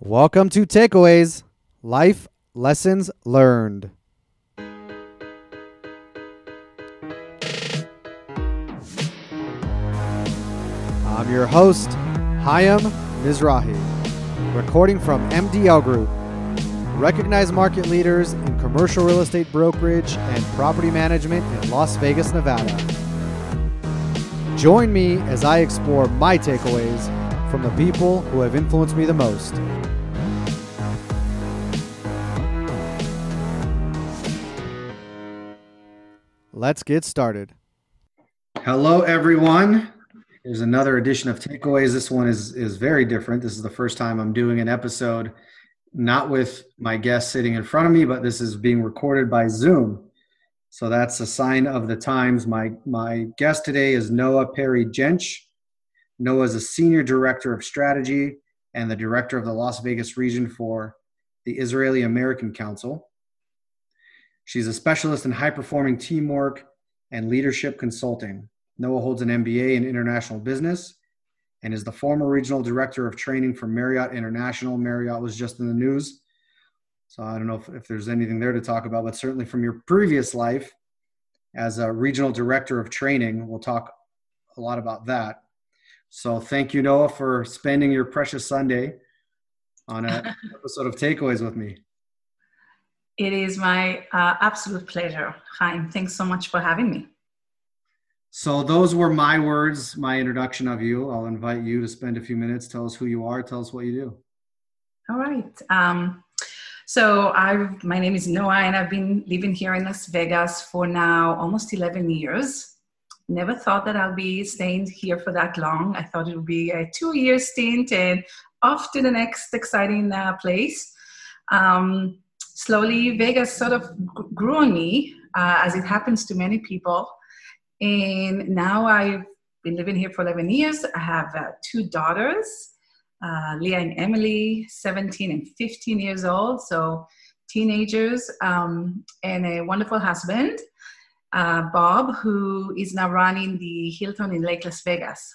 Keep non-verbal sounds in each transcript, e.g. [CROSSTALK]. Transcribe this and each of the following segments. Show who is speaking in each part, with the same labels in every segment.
Speaker 1: Welcome to Takeaways Life Lessons Learned. I'm your host, Chaim Mizrahi, recording from MDL Group, recognized market leaders in commercial real estate brokerage and property management in Las Vegas, Nevada. Join me as I explore my takeaways from the people who have influenced me the most. Let's get started. Hello, everyone. Here's another edition of Takeaways. This one is is very different. This is the first time I'm doing an episode not with my guest sitting in front of me, but this is being recorded by Zoom. So that's a sign of the times. My my guest today is Noah Perry Jench. Noah is a senior director of strategy and the director of the Las Vegas region for the Israeli American Council. She's a specialist in high performing teamwork and leadership consulting. Noah holds an MBA in international business and is the former regional director of training for Marriott International. Marriott was just in the news. So I don't know if, if there's anything there to talk about, but certainly from your previous life as a regional director of training, we'll talk a lot about that. So thank you, Noah, for spending your precious Sunday on an [LAUGHS] episode of Takeaways with me.
Speaker 2: It is my uh, absolute pleasure, Chaim. Thanks so much for having me.
Speaker 1: So those were my words, my introduction of you. I'll invite you to spend a few minutes. Tell us who you are. Tell us what you do.
Speaker 2: All right. Um, so I've, my name is Noah, and I've been living here in Las Vegas for now almost 11 years. Never thought that I'll be staying here for that long. I thought it would be a two-year stint and off to the next exciting uh, place. Um, slowly Vegas sort of grew on me, uh, as it happens to many people. And now I've been living here for 11 years. I have uh, two daughters, uh, Leah and Emily, 17 and 15 years old, so teenagers, um, and a wonderful husband, uh, Bob, who is now running the Hilton in Lake Las Vegas.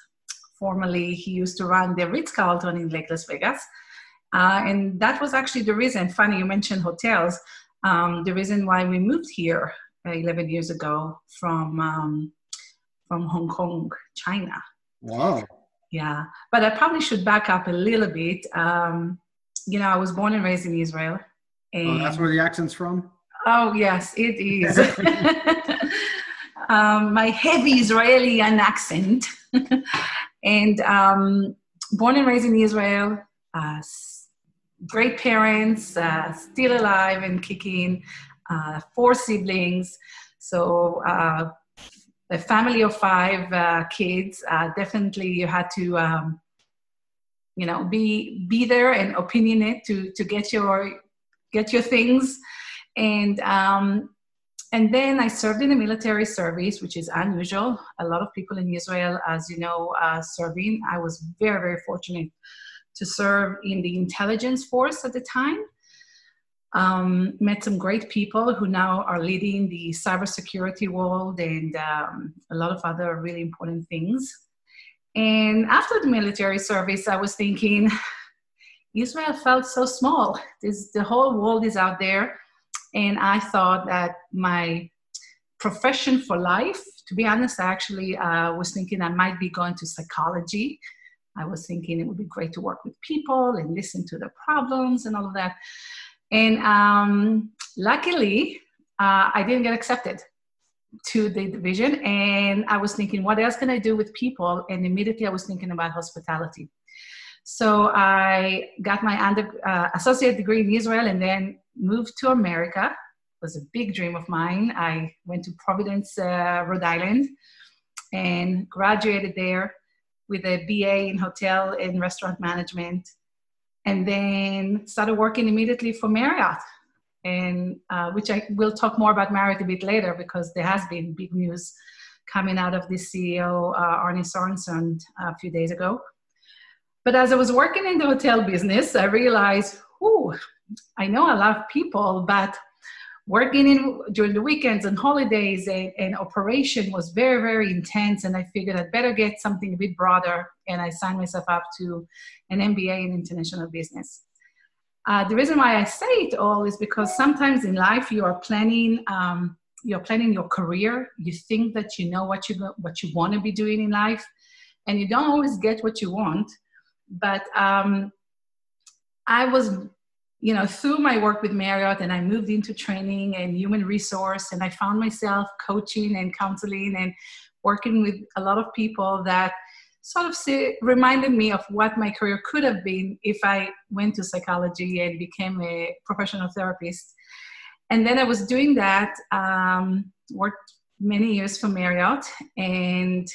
Speaker 2: Formerly, he used to run the Ritz Carlton in Lake Las Vegas. Uh, and that was actually the reason, funny you mentioned hotels, um, the reason why we moved here uh, 11 years ago from, um, from Hong Kong, China.
Speaker 1: Wow.
Speaker 2: Yeah, but I probably should back up a little bit. Um, you know, I was born and raised in Israel.
Speaker 1: And, oh, that's where the accent's from?
Speaker 2: Oh, yes, it is. [LAUGHS] um, my heavy Israeli accent. [LAUGHS] and um, born and raised in Israel, uh, great parents, uh, still alive and kicking, uh, four siblings. So uh, a family of five uh, kids. Uh, definitely, you had to, um, you know, be be there and opinionate to to get your get your things. And um, and then I served in the military service, which is unusual. A lot of people in Israel, as you know, uh, serving. I was very very fortunate to serve in the intelligence force at the time. Um, met some great people who now are leading the cybersecurity world and um, a lot of other really important things. And after the military service, I was thinking, Israel felt so small. This, the whole world is out there. And I thought that my profession for life, to be honest, I actually uh, was thinking I might be going to psychology I was thinking it would be great to work with people and listen to their problems and all of that. And um, luckily, uh, I didn't get accepted to the division. And I was thinking, what else can I do with people? And immediately I was thinking about hospitality. So I got my under, uh, associate degree in Israel and then moved to America. It was a big dream of mine. I went to Providence, uh, Rhode Island, and graduated there with a BA in hotel and restaurant management, and then started working immediately for Marriott. And uh, which I will talk more about Marriott a bit later because there has been big news coming out of the CEO uh, Arne Sorenson a few days ago. But as I was working in the hotel business, I realized, oh, I know a lot of people, but working in during the weekends and holidays and, and, operation was very very intense and i figured i'd better get something a bit broader and i signed myself up to an mba in international business Uh, the reason why I say it all is because sometimes in life you are planning, um, you're planning your career. You think that you know what you what you want to be doing in life, and you don't always get what you want. But um, I was, you know, through my work with Marriott, and I moved into training and human resource, and I found myself coaching and counseling and working with a lot of people that sort of say, reminded me of what my career could have been if I went to psychology and became a professional therapist. And then I was doing that, um, worked many years for Marriott, and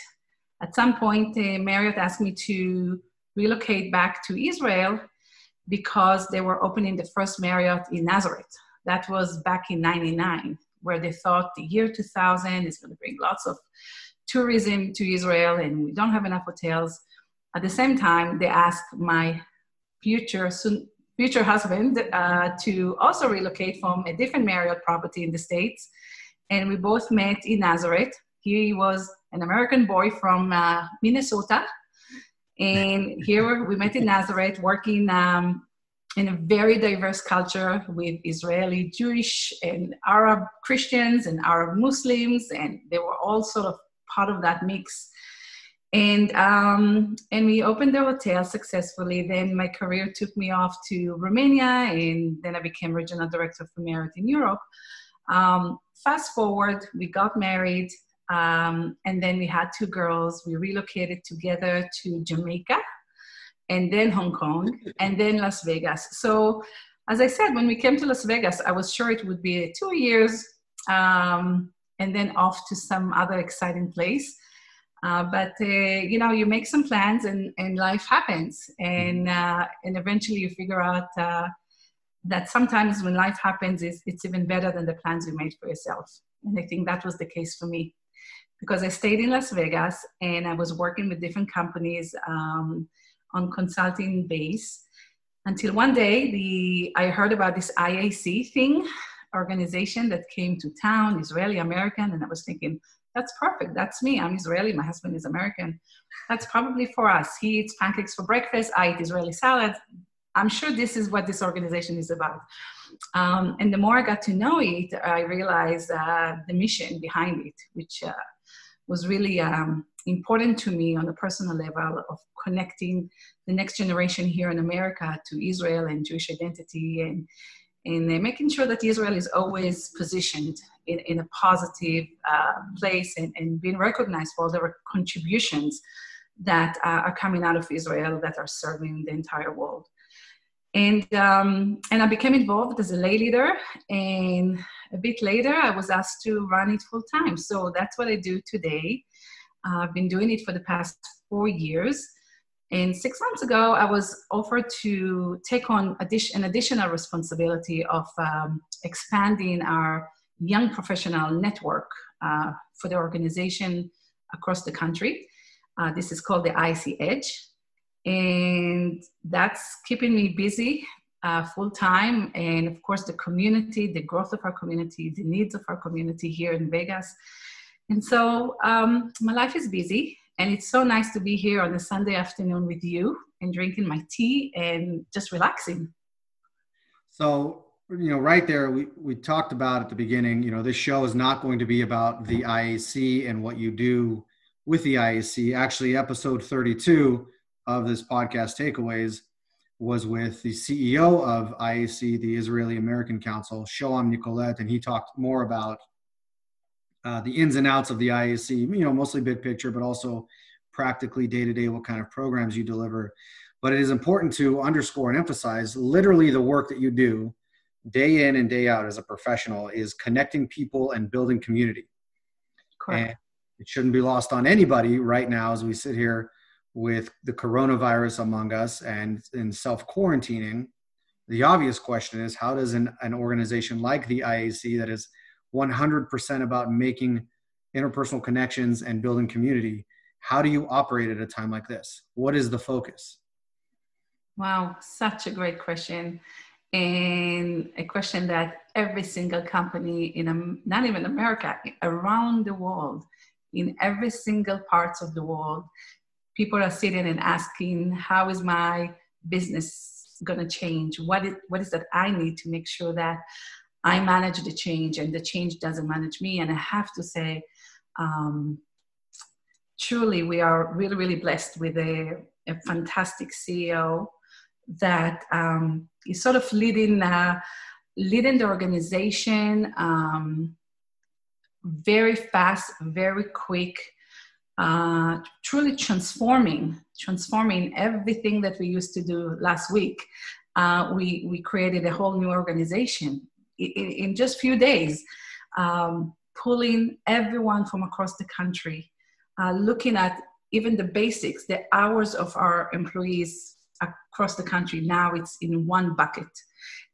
Speaker 2: at some point, uh, Marriott asked me to relocate back to Israel because they were opening the first Marriott in Nazareth. That was back in 99, where they thought the year 2000 is going to bring lots of tourism to Israel and we don't have enough hotels. At the same time, they asked my future soon, future husband uh, to also relocate from a different Marriott property in the States. And we both met in Nazareth. He was an American boy from uh, Minnesota. And here we met in Nazareth working um, in a very diverse culture with Israeli Jewish and Arab Christians and Arab Muslims. And they were all sort of part of that mix. And um, and we opened the hotel successfully. Then my career took me off to Romania, and then I became regional director for Marriott in Europe. Um, fast forward, we got married, um, and then we had two girls. We relocated together to Jamaica, and then Hong Kong, and then Las Vegas. So, as I said, when we came to Las Vegas, I was sure it would be two years. Um, and then off to some other exciting place. Uh, but uh, you know, you make some plans, and, and life happens, and mm-hmm. uh, and eventually you figure out uh, that sometimes when life happens, it's, it's even better than the plans you made for yourself. And I think that was the case for me, because I stayed in Las Vegas and I was working with different companies um, on consulting base until one day the I heard about this IAC thing organization that came to town, Israeli American, and I was thinking, that's perfect. That's me. I'm Israeli. My husband is American. That's probably for us. He eats pancakes for breakfast. I eat Israeli salad. I'm sure this is what this organization is about. Um, and the more I got to know it, I realized uh, the mission behind it, which uh, was really um, important to me on a personal level of connecting the next generation here in America to Israel and Jewish identity and in making sure that Israel is always positioned in, in a positive uh, place and, and, being recognized for the contributions that uh, are coming out of Israel that are serving the entire world. And, um, and I became involved as a lay leader, and a bit later, I was asked to run it full time. So that's what I do today. Uh, I've been doing it for the past four years. And six months ago, I was offered to take on an additional responsibility of um, expanding our young professional network uh, for the organization across the country. Uh, this is called the IAC Edge. And that's keeping me busy uh, full time. And of course, the community, the growth of our community, the needs of our community here in Vegas. And so um, my life is busy and it's so nice to be here on a Sunday afternoon with you and drinking my tea and just relaxing.
Speaker 1: So, you know, right there, we, we talked about at the beginning, you know, this show is not going to be about the IAC and what you do with the IAC. Actually, episode 32 of this podcast, Takeaways, was with the CEO of IAC, the Israeli American Council, Shoham Nicolet, and he talked more about uh, the ins and outs of the IAC, you know, mostly big picture, but also practically day to day what kind of programs you deliver. But it is important to underscore and emphasize literally the work that you do day in and day out as a professional is connecting people and building community. Correct. And it shouldn't be lost on anybody right now as we sit here with the coronavirus among us and in self quarantining. The obvious question is how does an, an organization like the IAC that is 100% about making interpersonal connections and building community. How do you operate at a time like this? What is the focus?
Speaker 2: Wow, such a great question. And a question that every single company in, not even America, around the world, in every single parts of the world, people are sitting and asking, how is my business going to change? What is, what is that I need to make sure that I manage the change and the change doesn't manage me? And I have to say, um, truly, we are really, really blessed with a, a fantastic CEO that um, is sort of leading, uh, leading the organization um, very fast, very quick, uh, truly transforming, transforming everything that we used to do last week. Uh, we, we created a whole new organization in, in just few days, um, pulling everyone from across the country, uh, looking at even the basics, the hours of our employees across the country. Now it's in one bucket.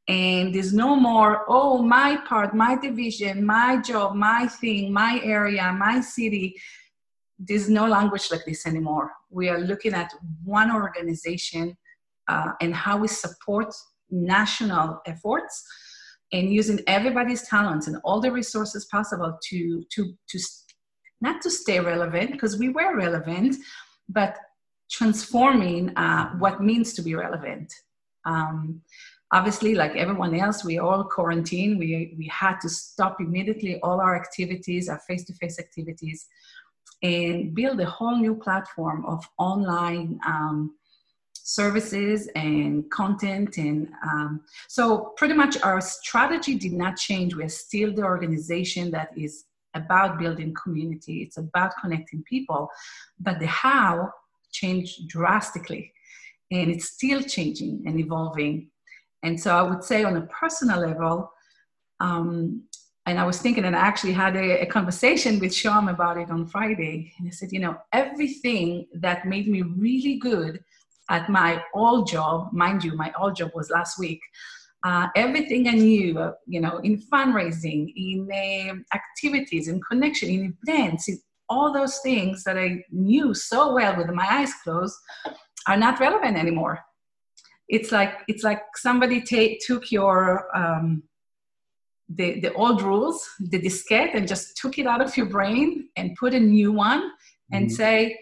Speaker 2: And there's no more, oh, my part, my division, my job, my thing, my area, my city there's no language like this anymore. We are looking at one organization uh, and how we support national efforts and using everybody's talents and all the resources possible to to to not to stay relevant because we were relevant, but transforming uh, what means to be relevant. Um, obviously, like everyone else, we all quarantine. We we had to stop immediately all our activities, our face-to-face activities and build a whole new platform of online um, services and content and um, so pretty much our strategy did not change. We're still the organization that is about building community. It's about connecting people but the how changed drastically and it's still changing and evolving. And so i would say on a personal level um, and I was thinking, and I actually had a, a, conversation with Shoham about it on Friday. And I said, you know, everything that made me really good at my old job, mind you, my old job was last week. Uh, everything I knew, uh, you know, in fundraising, in uh, activities, in connection, in events, in all those things that I knew so well with my eyes closed, are not relevant anymore. It's like it's like somebody took your um, the, the old rules, the diskette, and just took it out of your brain and put a new one and mm-hmm. say,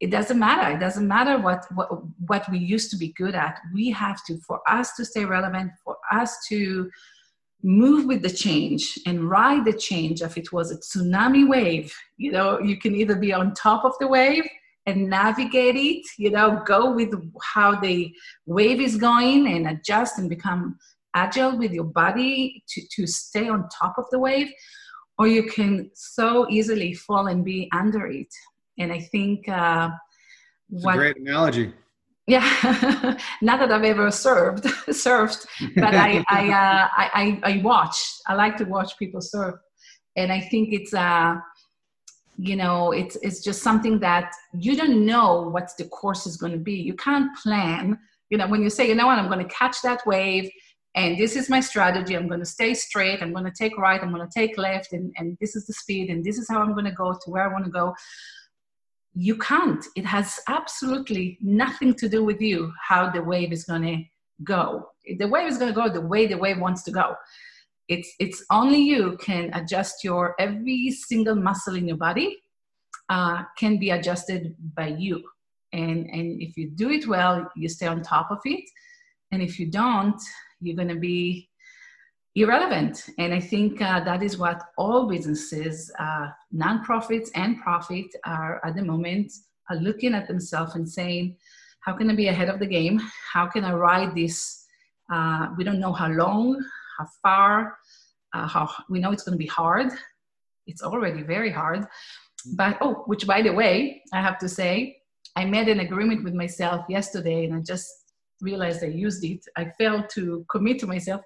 Speaker 2: it doesn't matter. It doesn't matter what, what what we used to be good at. We have to, for us to stay relevant, for us to move with the change and ride the change. If it was a tsunami wave, you know, you can either be on top of the wave and navigate it, you know, go with how the wave is going and adjust and become agile with your body to, to stay on top of the wave, or you can so easily fall and be under it. And I think uh,
Speaker 1: what, a great analogy.
Speaker 2: Yeah, [LAUGHS] not that I've ever served, [LAUGHS] surfed, but I, I, uh, I, I, watch. I like to watch people surf, and I think it's uh, you know, it's it's just something that you don't know what the course is going to be. You can't plan. You know, when you say, you know what, I'm going to catch that wave and this is my strategy. I'm going to stay straight. I'm going to take right. I'm going to take left. And, and this is the speed. And this is how i'm going to go to where i want to go. You can't. It has absolutely nothing to do with you how the wave is going to go. The wave is going to go the way the wave wants to go. It's it's only you can adjust your every single muscle in your body uh, can be adjusted by you. And and if you do it well you stay on top of it. And if you don't you're going to be irrelevant. And I think uh, that is what all businesses, uh, nonprofits and profit, are at the moment are looking at themselves and saying, "How can I be ahead of the game? How can I ride this? Uh, we don't know how long, how far, uh, how we know it's going to be hard. It's already very hard." But oh, which by the way, I have to say, I made an agreement with myself yesterday, and I just realized I used it. I failed to commit to myself.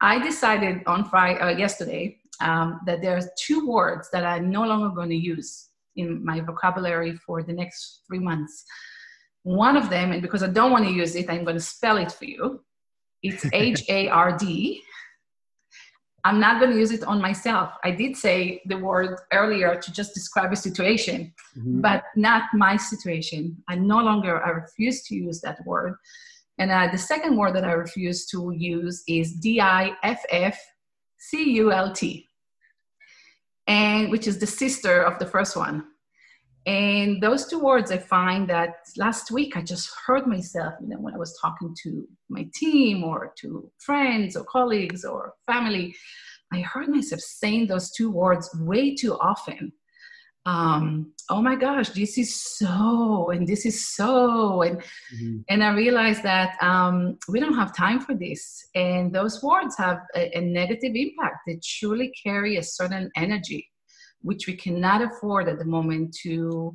Speaker 2: I decided on Friday, uh, yesterday, um, that there are two words that I'm no longer going to use in my vocabulary for the next three months. One of them, and because I don't want to use it, I'm going to spell it for you. It's [LAUGHS] H A R D. I'm not going to use it on myself. I did say the word earlier to just describe a situation, mm-hmm. but not my situation. I no longer, I refuse to use that word and uh, the second word that I refuse to use is D-I-F-F-C-U-L-T, and which is the sister of the first one. And those two words, I find that last week I just heard myself, you know, when I was talking to my team or to friends or colleagues or family, I heard myself saying those two words way too often. Um, oh my gosh, this is so, and this is so, and mm-hmm. and I realized that um, we don't have time for this, and those words have a, a negative impact. They truly carry a certain energy which we cannot afford at the moment to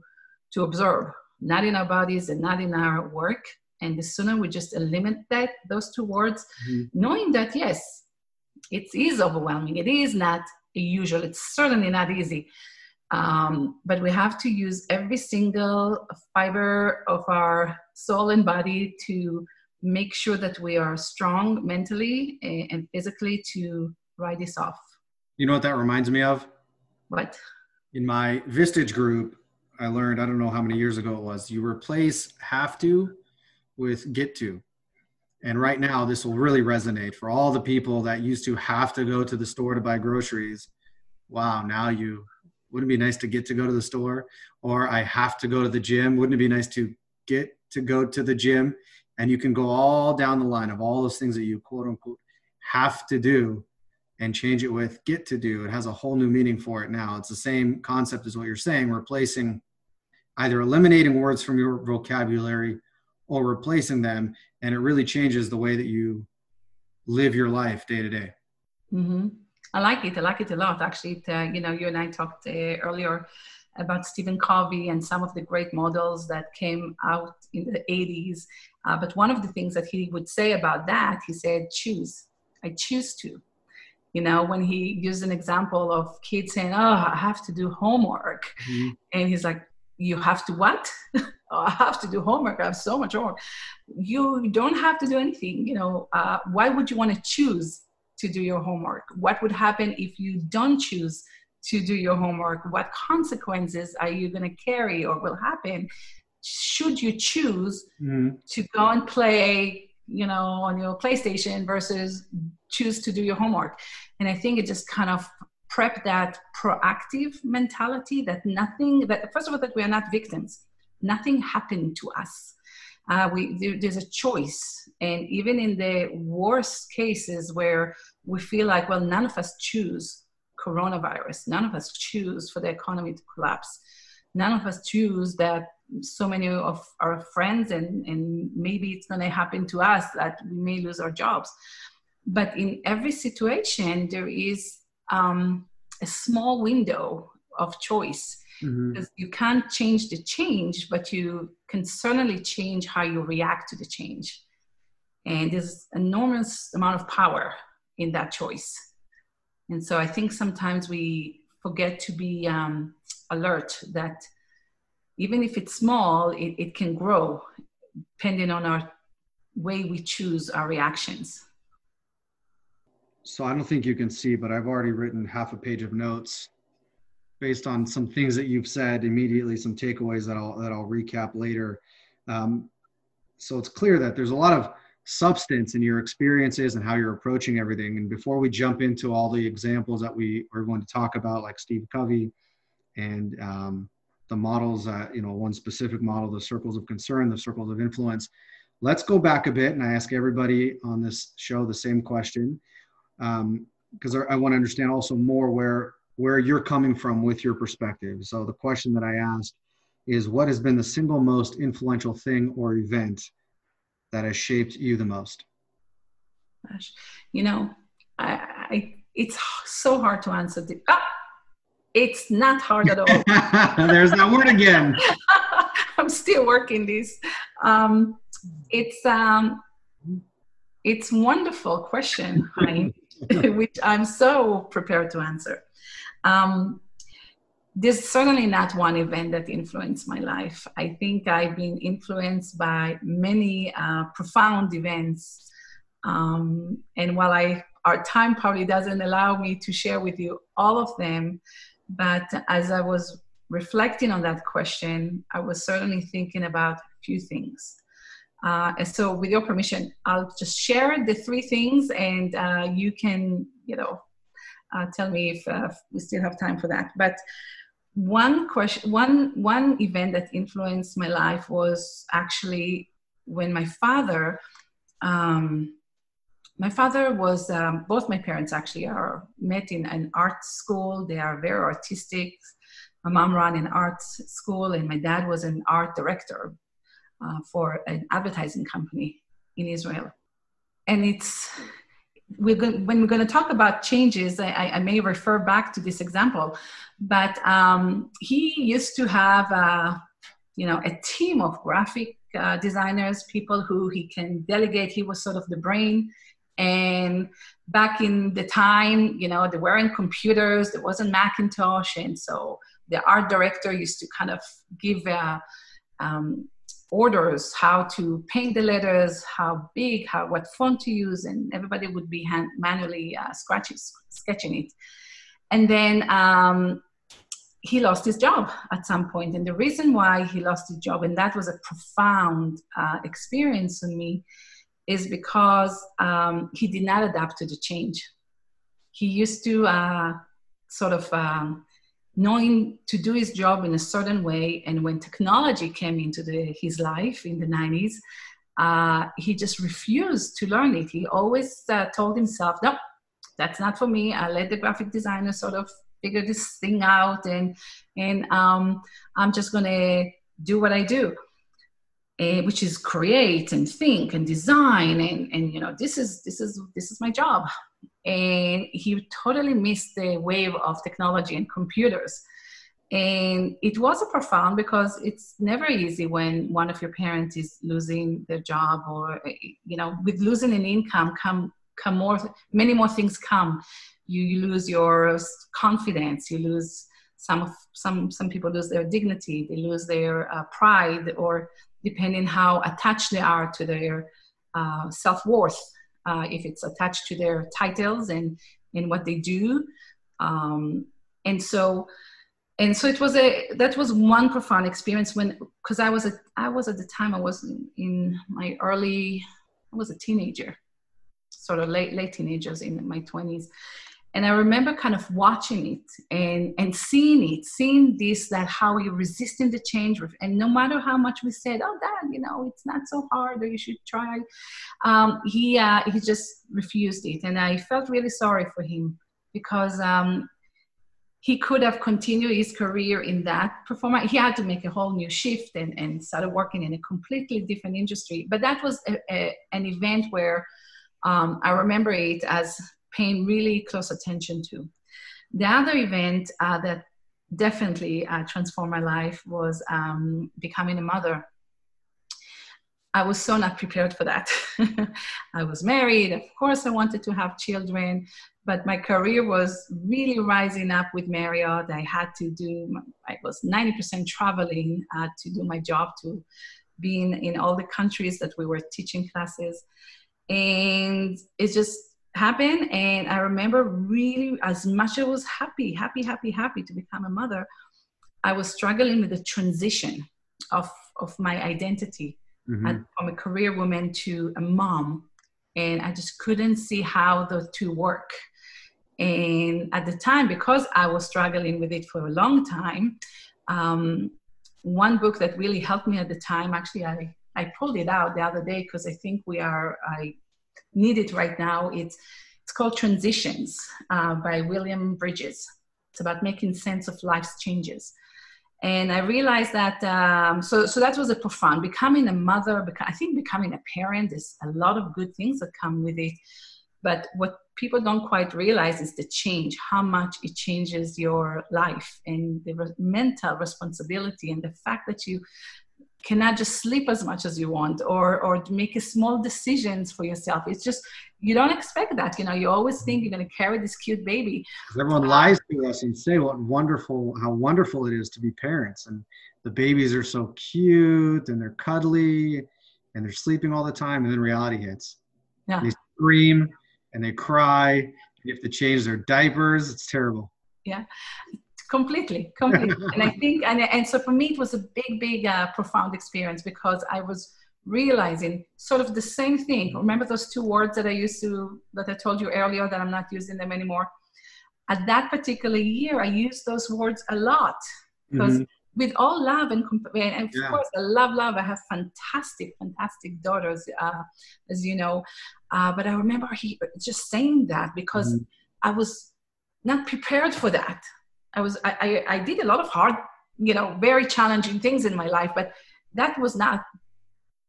Speaker 2: to observe not in our bodies and not in our work and the sooner we just eliminate that those two words mm-hmm. knowing that yes it is overwhelming it is not usual it's certainly not easy um, but we have to use every single fiber of our soul and body to make sure that we are strong mentally and physically to ride this off
Speaker 1: you know what that reminds me of
Speaker 2: what?
Speaker 1: In my Vistage group, I learned, I don't know how many years ago it was, you replace have to with get to. And right now, this will really resonate for all the people that used to have to go to the store to buy groceries. Wow, now you wouldn't it be nice to get to go to the store? Or I have to go to the gym. Wouldn't it be nice to get to go to the gym? And you can go all down the line of all those things that you quote unquote have to do and change it with get to do. It has a whole new meaning for it now. It's the same concept as what you're saying, replacing either eliminating words from your vocabulary or replacing them. And it really changes the way that you live your life day to day.
Speaker 2: Mm-hmm. I like it. I like it a lot. Actually, it, uh, you know, you and I talked uh, earlier about Stephen Covey and some of the great models that came out in the 80s. Uh, but one of the things that he would say about that, he said, choose. I choose to you know when he used an example of kids saying oh i have to do homework mm-hmm. and he's like you have to what [LAUGHS] oh, i have to do homework i have so much homework you don't have to do anything you know uh, why would you want to choose to do your homework what would happen if you don't choose to do your homework what consequences are you going to carry or will happen should you choose mm-hmm. to go and play you know, on your PlayStation versus choose to do your homework. And I think it just kind of prep that proactive mentality that nothing, that first of all, that we are not victims. Nothing happened to us. Uh, we, there, there's a choice. And even in the worst cases where we feel like, well, none of us choose coronavirus, none of us choose for the economy to collapse, none of us choose that so many of our friends and, and maybe it's going to happen to us that we may lose our jobs but in every situation there is um, a small window of choice mm-hmm. because you can't change the change but you can certainly change how you react to the change and there's an enormous amount of power in that choice and so i think sometimes we forget to be um, alert that even if it's small, it, it can grow depending on our way we choose our reactions.
Speaker 1: So I don't think you can see, but I've already written half a page of notes based on some things that you've said immediately, some takeaways that I'll that I'll recap later. Um, so it's clear that there's a lot of substance in your experiences and how you're approaching everything. And before we jump into all the examples that we are going to talk about, like Steve Covey and um, the models, uh, you know, one specific model, the circles of concern, the circles of influence. Let's go back a bit and I ask everybody on this show the same question because um, I, I want to understand also more where where you're coming from with your perspective. So the question that I asked is what has been the single most influential thing or event that has shaped you the most?
Speaker 2: Gosh, you know, I, I it's so hard to answer. The, ah, it's not hard at
Speaker 1: all. [LAUGHS] There's that word again. [LAUGHS]
Speaker 2: I'm still working this. Um, it's um, it's wonderful question, [LAUGHS] which I'm so prepared to answer. Um, there's certainly not one event that influenced my life. I think I've been influenced by many uh, profound events. Um, and while I our time probably doesn't allow me to share with you all of them, but as I was reflecting on that question, I was certainly thinking about a few things. Uh, and so, with your permission, I'll just share the three things, and uh, you can, you know, uh, tell me if uh, we still have time for that. But one question, one one event that influenced my life was actually when my father. Um, my father was um, both my parents actually are met in an art school they are very artistic my mom ran an art school and my dad was an art director uh, for an advertising company in israel and it's we're going, when we're going to talk about changes I, I, may refer back to this example but um, he used to have a, you know a team of graphic uh, designers people who he can delegate he was sort of the brain and back in the time, you know, there weren't computers, there wasn't Macintosh. And so the art director used to kind of give uh, um, orders how to paint the letters, how big, how what font to use, and everybody would be hand, manually uh, scratching, sketching it. And then um, he lost his job at some point, and the reason why he lost his job, and that was a profound uh, experience on me, is because um, he did not adapt to the change. He used to uh, sort of um, knowing to do his job in a certain way, and when technology came into the, his life in the 90s, uh, he just refused to learn it. He always uh, told himself, "No, that's not for me. I let the graphic designer sort of figure this thing out, and and um, I'm just gonna do what I do." uh, which is create and think and design and, and you know this is this is this is my job and he totally missed the wave of technology and computers. And it was a profound because it's never easy when one of your parents is losing their job or you know with losing an income come come more many more things come. You, you lose your confidence you lose some of, some some people lose their dignity they lose their uh, pride or depending how attached they are to their uh, self-worth uh, if it's attached to their titles and and what they do. Um, and so and so it was a that was one profound experience when because i was a i was at the time i was in, in my early i was a teenager sort of late late teenagers in my 20s and i remember kind of watching it and and seeing it seeing this that how we resisting the change and no matter how much we said oh dad you know it's not so hard or you should try um, he uh, he just refused it and i felt really sorry for him because um, he could have continued his career in that performance. He had to make a whole new shift and, and started working in a completely different industry. But that was a, a, an event where um, I remember it as paying really close attention to. The other event uh, that definitely uh, transformed my life was um, becoming a mother. I was so not prepared for that. [LAUGHS] I was married, of course, I wanted to have children, but my career was really rising up with Marriott. I had to do, I was 90% traveling uh, to do my job, to being in all the countries that we were teaching classes. And it just happen and i remember really as much as i was happy happy happy happy to become a mother i was struggling with the transition of of my identity mm-hmm. and from a career woman to a mom and i just couldn't see how the two work and at the time because i was struggling with it for a long time um, one book that really helped me at the time actually i i pulled it out the other day because i think we are i need it right now. It's it's called Transitions uh, by William Bridges. It's about making sense of life's changes. And I realized that, um, so, so that was a profound. Becoming a mother, I think becoming a parent, is a lot of good things that come with it. But what people don't quite realize is the change, how much it changes your life and the re- mental responsibility and the fact that you cannot just sleep as much as you want or or make small decisions for yourself? It's just you don't expect that you know you always think you're going to carry this cute baby.
Speaker 1: Everyone uh, lies to us and say what wonderful how wonderful it is to be parents and the babies are so cute and they're cuddly and they're sleeping all the time and then reality hits. Yeah. they scream and they cry you have to change their diapers it's terrible.
Speaker 2: Yeah completely completely [LAUGHS] and i think and, and so for me it was a big big uh, profound experience because i was realizing sort of the same thing remember those two words that i used to that i told you earlier that i'm not using them anymore at that particular year i used those words a lot because mm-hmm. with all love and, and of yeah. course I love love. I have fantastic, fantastic daughters, uh, as you know. Uh, but I remember he just saying that because mm-hmm. I was not prepared for that. I was I, I, I did a lot of hard, you know, very challenging things in my life, but that was not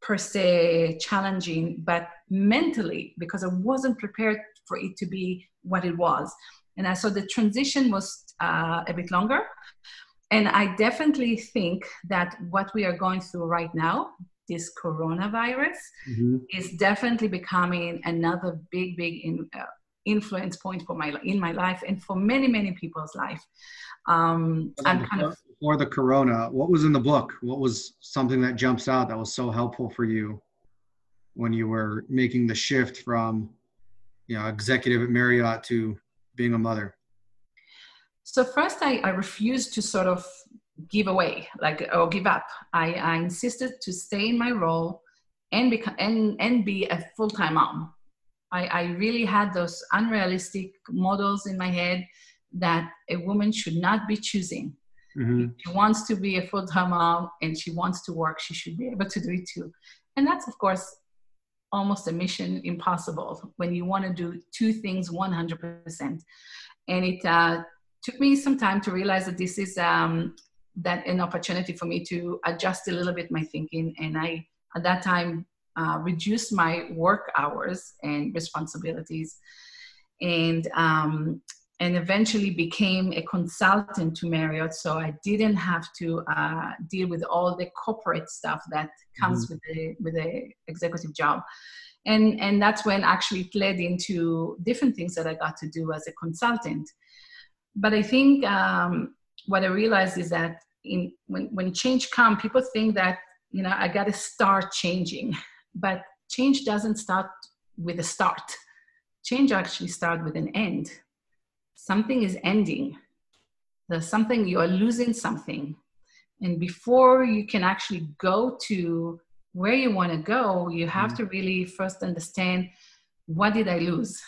Speaker 2: per se challenging, but mentally because I wasn't prepared for it to be what it was. And I, so the transition was uh, a bit longer. And I definitely think that what we are going through right now, this coronavirus, mm-hmm. is definitely becoming another big, big in, uh, influence point for my in my life and for many, many people's life. Um,
Speaker 1: I'm kind of before the corona. What was in the book? What was something that jumps out that was so helpful for you when you were making the shift from, you know, executive at Marriott to being a mother?
Speaker 2: So first, I, I refused to sort of give away, like or give up. I, I insisted to stay in my role and become and and be a full time mom. I, I really had those unrealistic models in my head that a woman should not be choosing. Mm-hmm. If she wants to be a full time mom and she wants to work, she should be able to do it too. And that's, of course, almost a mission impossible when you want to do two things 100%. And it uh, took me some time to realize that this is um, that an opportunity for me to adjust a little bit my thinking. And I, at that time, uh, reduced my work hours and responsibilities. And um, and eventually became a consultant to Marriott. So I didn't have to uh, deal with all the corporate stuff that comes mm-hmm. with the with the executive job. And and that's when actually it led into different things that I got to do as a consultant. But I think um, what I realized is that in when when change comes, people think that you know I got to start changing, [LAUGHS] but change doesn't start with a start. Change actually starts with an end something is ending. There's something, you are losing something. And before you can actually go to where you want to go, you have mm-hmm. to really first understand what did I lose?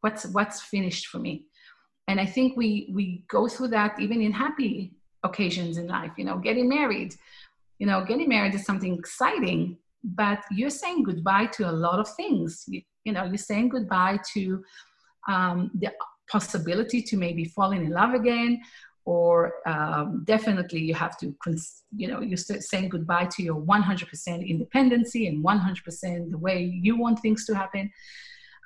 Speaker 2: What's what's finished for me? And I think we we go through that even in happy occasions in life, you know, getting married. You know, getting married is something exciting, but you're saying goodbye to a lot of things. You, you know, you're saying goodbye to um, the possibility to maybe falling in love again or um, definitely you have to you know you're saying goodbye to your 100% independency and 100% the way you want things to happen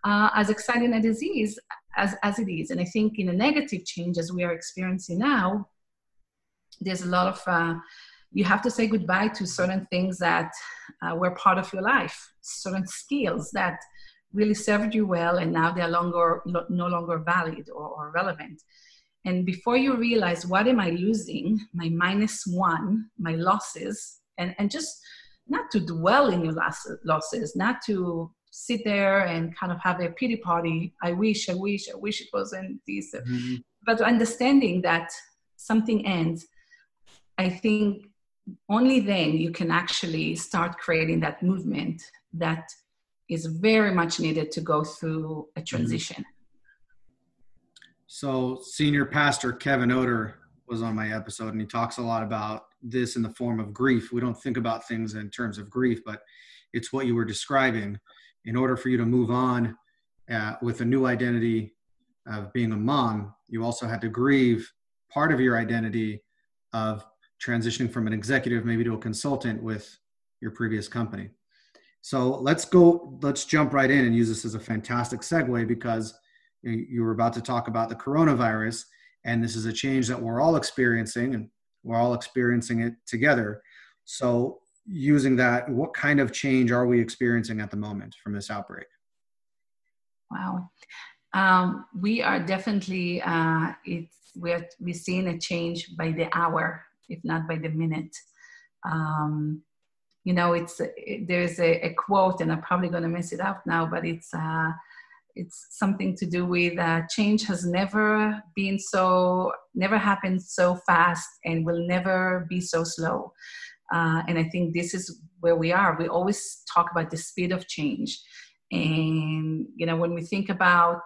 Speaker 2: uh, as exciting a disease as, as it is and i think in a negative change as we are experiencing now there's a lot of uh, you have to say goodbye to certain things that uh, were part of your life certain skills that really served you well and now they're longer no longer valid or, or relevant and before you realize what am i losing my minus one my losses and, and just not to dwell in your losses not to sit there and kind of have a pity party i wish i wish i wish it wasn't this mm-hmm. but understanding that something ends i think only then you can actually start creating that movement that is very much needed to go through a mm-hmm. transition.
Speaker 1: So, senior pastor Kevin Odor was on my episode, and he talks a lot about this in the form of grief. We don't think about things in terms of grief, but it's what you were describing. In order for you to move on uh, with a new identity of being a mom, you also had to grieve part of your identity of transitioning from an executive maybe to a consultant with your previous company. So let's go, let's jump right in and use this as a fantastic segue because you were about to talk about the coronavirus, and this is a change that we're all experiencing, and we're all experiencing it together. So, using that, what kind of change are we experiencing at the moment from this outbreak?
Speaker 2: Wow. Um, we are definitely, uh, it's, we're, we're seeing a change by the hour, if not by the minute. Um, you know, it's there's a, a, quote, and I'm probably going to mess it up now, but it's uh, it's something to do with uh, change has never been so, never happened so fast, and will never be so slow. Uh, and I think this is where we are. We always talk about the speed of change, and you know, when we think about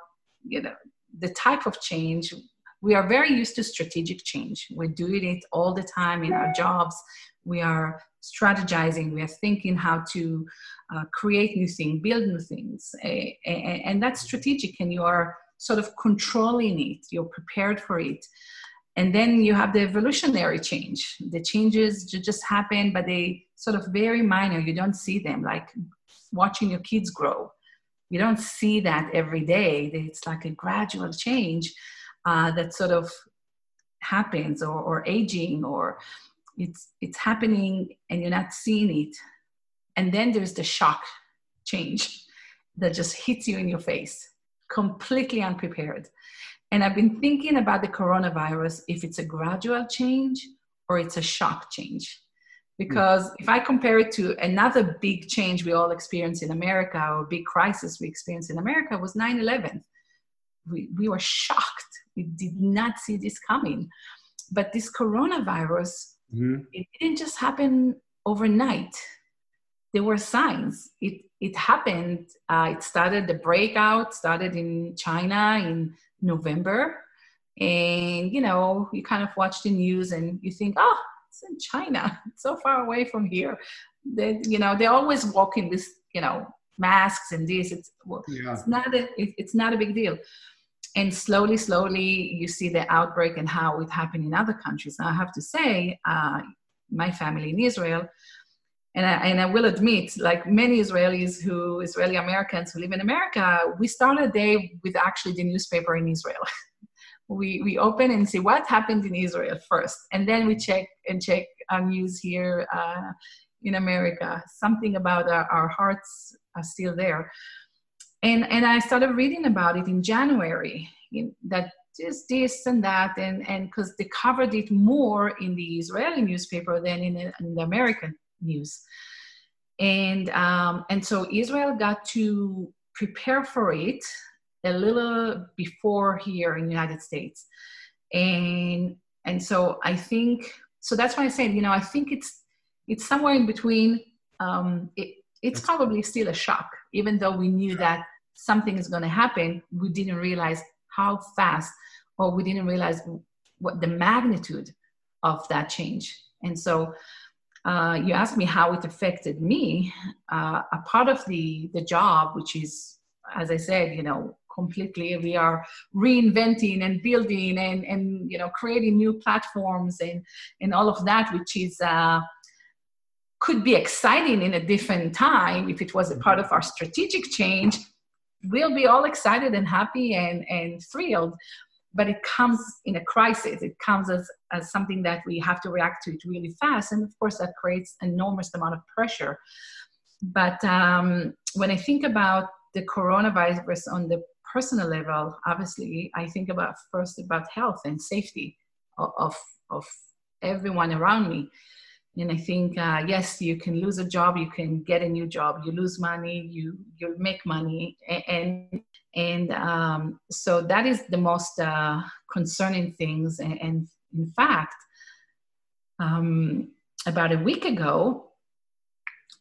Speaker 2: you know the type of change, we are very used to strategic change. We're doing it all the time in our jobs. We are strategizing. We are thinking how to uh, create new things, build new things, eh, eh, eh, and that's strategic. And you are sort of controlling it. You're prepared for it. And then you have the evolutionary change. The changes just happen, but they sort of very minor. You don't see them like watching your kids grow. You don't see that every day. It's like a gradual change uh, that sort of happens or, or aging or it's it's happening and you're not seeing it. And then there's the shock change that just hits you in your face completely unprepared. And i've been thinking about the coronavirus if it's a gradual change or it's a shock change. Because if i compare it to another big change we all experience in america or big crisis we experienced in america was 9-11 we, we were shocked we did not see this coming. But this coronavirus, mm-hmm. it didn't just happen overnight. There were signs. It it happened. Uh, it started the breakout started in China in November, and you know you kind of watch the news and you think, oh, it's in China, [LAUGHS] it's so far away from here. They you know they're always walking with you know masks and this. It's well, yeah. it's not a it, it's not a big deal and slowly, slowly, you see the outbreak and how it happened in other countries. Now, I have to say, uh, my family in Israel, and I, and I will admit, like many Israelis who, Israeli Americans who live in America, we start a day with actually the newspaper in Israel. [LAUGHS] we, we open and see what happened in Israel first, and then we check and check our news here uh, in America. Something about our, our hearts are still there and and i started reading about it in january in, that this this and that and and because they covered it more in the israeli newspaper than in the, in the american news. And um, and so israel got to prepare for it a little before here in the united states. And and so i think so that's why i said you know i think it's it's somewhere in between um, it, it's probably still a shock even though we knew that something is going to happen we didn't realize how fast or we didn't realize what the magnitude of that change. And so uh, you asked me how it affected me. Uh, a part of the the job which is as i said you know completely we are reinventing and building and and you know creating new platforms and and all of that which is uh, could be exciting in a different time if it was a part of our strategic change we'll be all excited and happy and, and thrilled. But it comes in a crisis. It comes as, as something that we have to react to it really fast. And of course that creates enormous amount of pressure. But um, when i think about the coronavirus on the personal level obviously i think about first about health and safety of, of, of everyone around me and i think uh, yes you can lose a job you can get a new job you lose money you you make money and and um, so that is the most uh, concerning things. And, and in fact um, about a week ago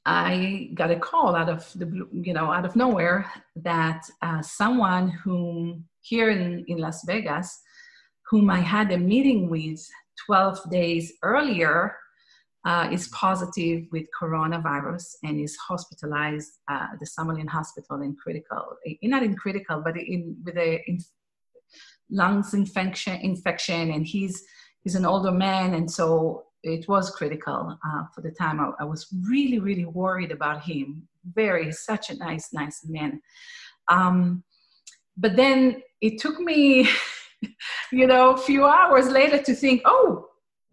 Speaker 2: I got a call out of the you know out of nowhere that uh, someone whom here in, in Las Vegas, whom I had a meeting with 12 days earlier, uh, is positive with coronavirus and is hospitalized at the Summerlin Hospital in critical, not in critical, but in with a in lungs infection, infection, and he's he's an older man, and so it was critical uh, for the time. I, I, was really, really worried about him. Very, such a nice, nice man. Um, but then it took me, [LAUGHS] you know, a few hours later to think, oh,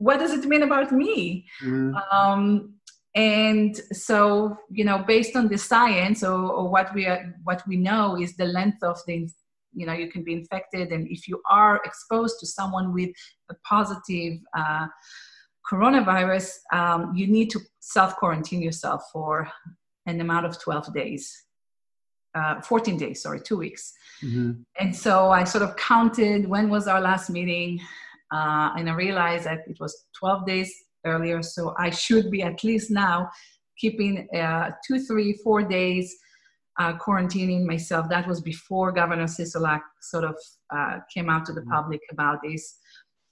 Speaker 2: what does it mean about me? Mm-hmm. Um, and so, you know, based on the science or, or what we are, what we know is the length of the, you know, you can be infected, and if you are exposed to someone with a positive uh, coronavirus, um, you need to self quarantine yourself for an amount of 12 days. Uh, 14 days, sorry, two weeks. Mm-hmm. And so I sort of counted when was our last meeting, uh, and I realized that it was 12 days earlier, so I should be at least now keeping uh, two, three, four days uh, quarantining myself. That was before Governor Sisolak sort of uh, came out to the mm-hmm. public about this.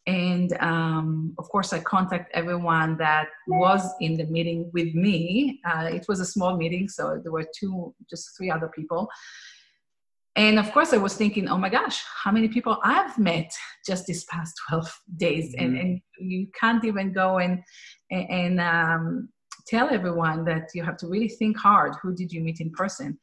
Speaker 2: And um, of course, I contact everyone that was in the meeting with me. Uh, it was a small meeting, so there were two, just three other people. And of course, I was thinking, oh my gosh, how many people I've met just this past [LAUGHS] 12 days. Mm-hmm. And, and you can't even go and, and um, tell everyone that you have to really think hard who did you meet in person.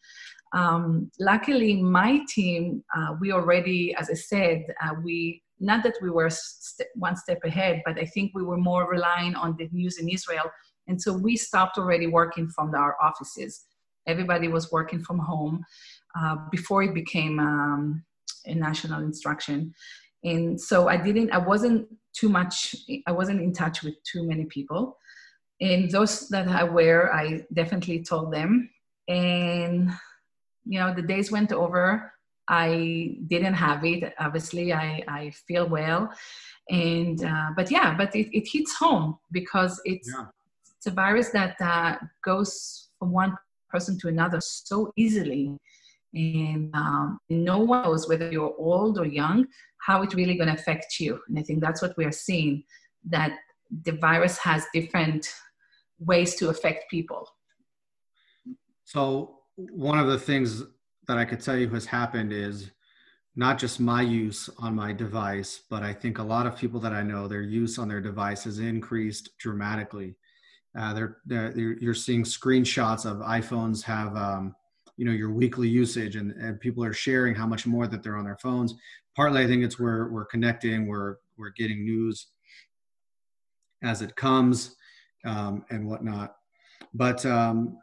Speaker 2: Um, luckily, my team, uh, we already, as I said, uh, we not that we were st- one step ahead, but I think we were more relying on the news in Israel. And so we stopped already working from our offices. Everybody was working from home uh, before it became um, a national instruction. And so I didn't, I wasn't too much, I wasn't in touch with too many people. And those that I were, I definitely told them. And, you know, the days went over I didn't have it. Obviously, I, I feel well. And, uh, but yeah, but it, it hits home because it's, yeah. it's a virus that uh, goes from one person to another so easily. And um, no one knows whether you're old or young, how it's really going to affect you. And I think that's what we are seeing that the virus has different ways to affect people.
Speaker 1: So, one of the things that I could tell you has happened is not just my use on my device, but I think a lot of people that I know, their use on their device has increased dramatically. Uh, they're, they're, you're seeing screenshots of iPhones have, um, you know, your weekly usage, and, and people are sharing how much more that they're on their phones. Partly, I think it's where we're connecting, we're we're getting news as it comes, um, and whatnot. But um,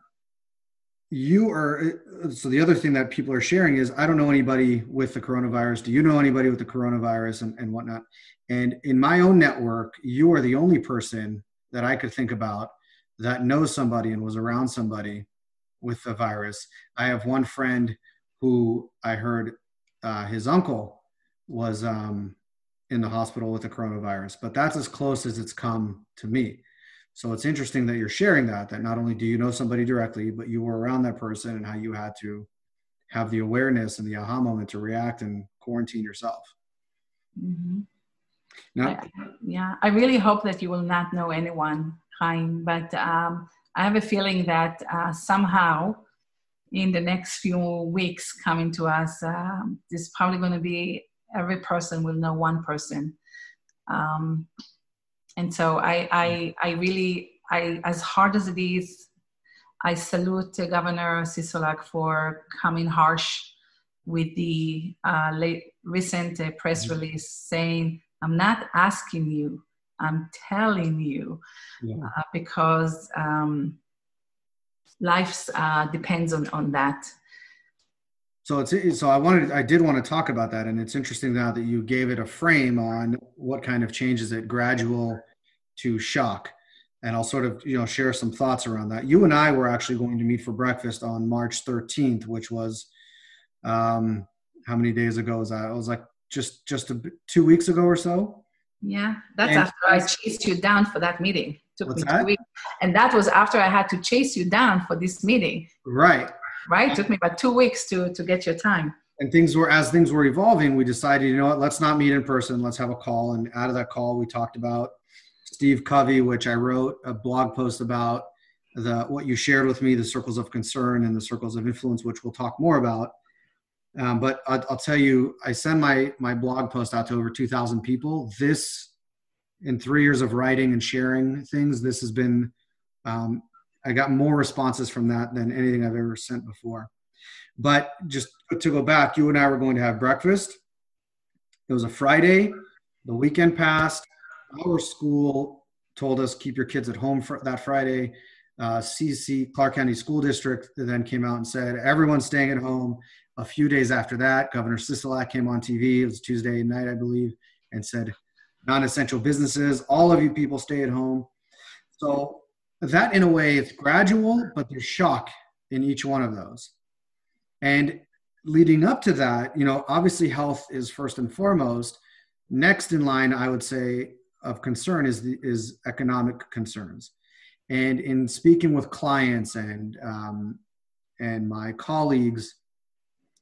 Speaker 1: you are so the other thing that people are sharing is i don't know anybody with the coronavirus do you know anybody with the coronavirus and, and whatnot and in my own network you are the only person that i could think about that knows somebody and was around somebody with the virus i have one friend who i heard uh, his uncle was um, in the hospital with the coronavirus but that's as close as it's come to me so it's interesting that you're sharing that, that not only do you know somebody directly, but you were around that person and how you had to have the awareness and the aha moment to react and quarantine yourself.
Speaker 2: Mm-hmm. Now, I, yeah, I really hope that you will not know anyone, Chaim, but um, I have a feeling that uh, somehow in the next few weeks coming to us, uh, there's probably going to be every person will know one person. Um, and so I, I, I really, I, as hard as it is, I salute Governor Sisolak for coming harsh with the uh, late, recent uh, press mm-hmm. release saying, I'm not asking you, I'm telling you, yeah. uh, because um, life uh, depends on, on that.
Speaker 1: So it's so I wanted I did want to talk about that, and it's interesting now that you gave it a frame on what kind of changes it gradual to shock, and I'll sort of you know share some thoughts around that. You and I were actually going to meet for breakfast on March 13th, which was um, how many days ago was that? It was like just just a, two weeks ago or so.
Speaker 2: Yeah, that's and, after I chased you down for that meeting. Took me that? two weeks, and that was after I had to chase you down for this meeting.
Speaker 1: Right
Speaker 2: right? It took me about two weeks to to get your time.
Speaker 1: And things were as things were evolving, we decided, you know what, let's not meet in person. Let's have a call. And out of that call, we talked about Steve Covey, which I wrote a blog post about the what you shared with me, the circles of concern and the circles of influence, which we'll talk more about. Um, but I'll, I'll, tell you, I send my my blog post out to over 2,000 people. This, in three years of writing and sharing things, this has been um, I got more responses from that than anything I've ever sent before. But just to go back, you and I were going to have breakfast. It was a Friday. The weekend passed. Our school told us keep your kids at home for that Friday. Uh, CC Clark County School District then came out and said everyone's staying at home. A few days after that, Governor Sisolak came on TV. It was Tuesday night, I believe, and said non-essential businesses, all of you people stay at home. So that in a way is gradual, but there's shock in each one of those. And leading up to that, you know, obviously health is first and foremost. Next in line, I would say, of concern is the, is economic concerns. And in speaking with clients and um, and my colleagues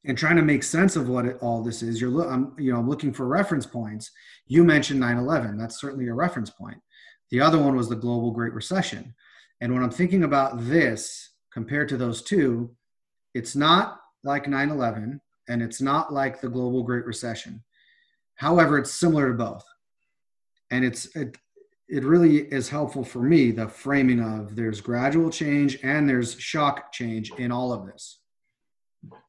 Speaker 1: and trying to make sense of what it, all this is you're I'm, you know i'm looking for reference points. You mentioned 9-11 that's certainly a reference point. The other one was the global great recession. And when i'm thinking about this compared to those two it's not like 9-11 and it's not like the global great recession. However it's similar to both. And it's it, it really is helpful for me the framing of there's gradual change and there's shock change in all of this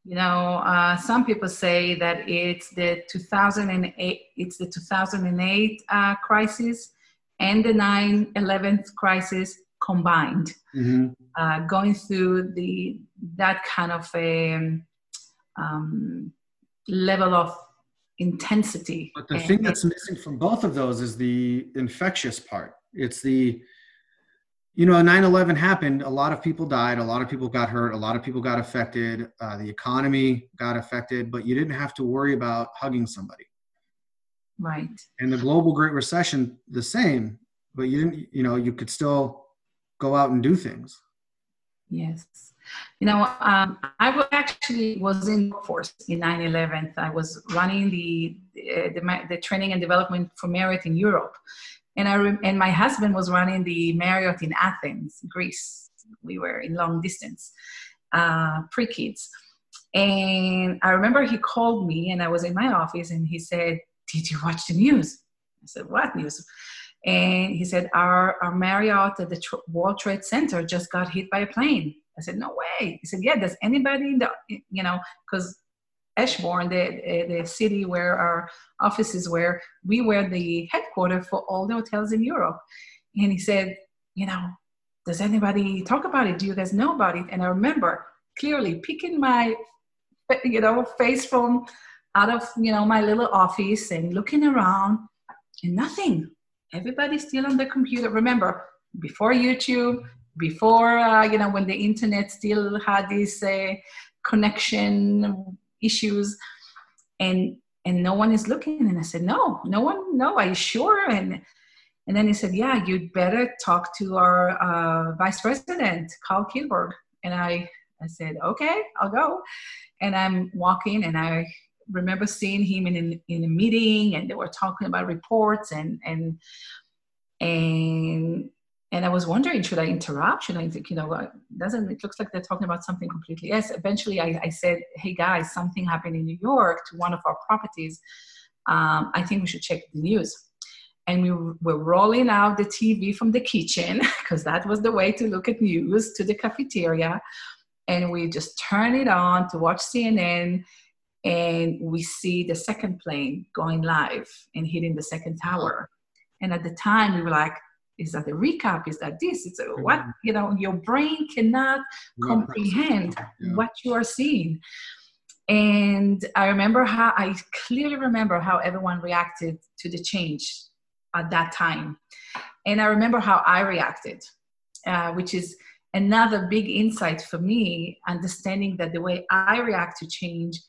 Speaker 2: you know uh, some people say that it's the 2008 it's the 2008 uh, crisis and the 9-11 crisis combined. Mm-hmm. uh, going through the that kind of a um, um level of intensity.
Speaker 1: But the thing that's missing from both of those is the infectious part. It's the you know 9-11 happened. A lot of people died. A lot of people got hurt. A lot of people got affected. Uh, the economy got affected but you didn't have to worry about hugging somebody.
Speaker 2: Right.
Speaker 1: And the global great recession the same but you didn't you know you could still go out and do things.
Speaker 2: Yes. You know um, i actually was in workforce in 9-11 i was running the, the, the training and development for Marriott in europe and I and my husband was running the Marriott in Athens, Greece. We were in long distance, uh, pre kids, and I remember he called me, and I was in my office, and he said, "Did you watch the news?" I said, "What news?" And he said, "Our our Marriott at the World Trade Center just got hit by a plane." I said, "No way." He said, "Yeah." Does anybody in the you know because Ashburn, the, the city where our offices were, we were the headquarters for all the hotels in Europe. And he said, you know, does anybody talk about it? Do you guys know about it? And I remember clearly picking my, you know, face from out of, you know, my little office and looking around and nothing. Everybody's still on the computer. Remember, before YouTube, before, uh, you know, when the internet still had this uh, connection issues and and no one is looking. And i said no no one no are you sure? And and then he said yeah you'd better talk to our uh, vice president carl kilberg and i i said okay i'll go. And i'm walking and i remember seeing him in, in, in a meeting and they were talking about reports and and and and I was wondering, should I interrupt? Should I, think you know, doesn't it looks like they're talking about something completely Yes. Eventually, I, I said, hey guys, something happened in New York to one of our properties. Um, I think we should check the news. And we were rolling out the TV from the kitchen [LAUGHS] because that was the way to look at news to the cafeteria. And we just turn it on to watch CNN and we see the second plane going live and hitting the second tower. And at the time, we were like, is that a recap is that this it's a, what mm-hmm. you know your brain cannot comprehend yeah. what you are seeing and i remember how i clearly remember how everyone reacted to the change at that time and i remember how i reacted uh, which is another big insight for me understanding that the way i react to change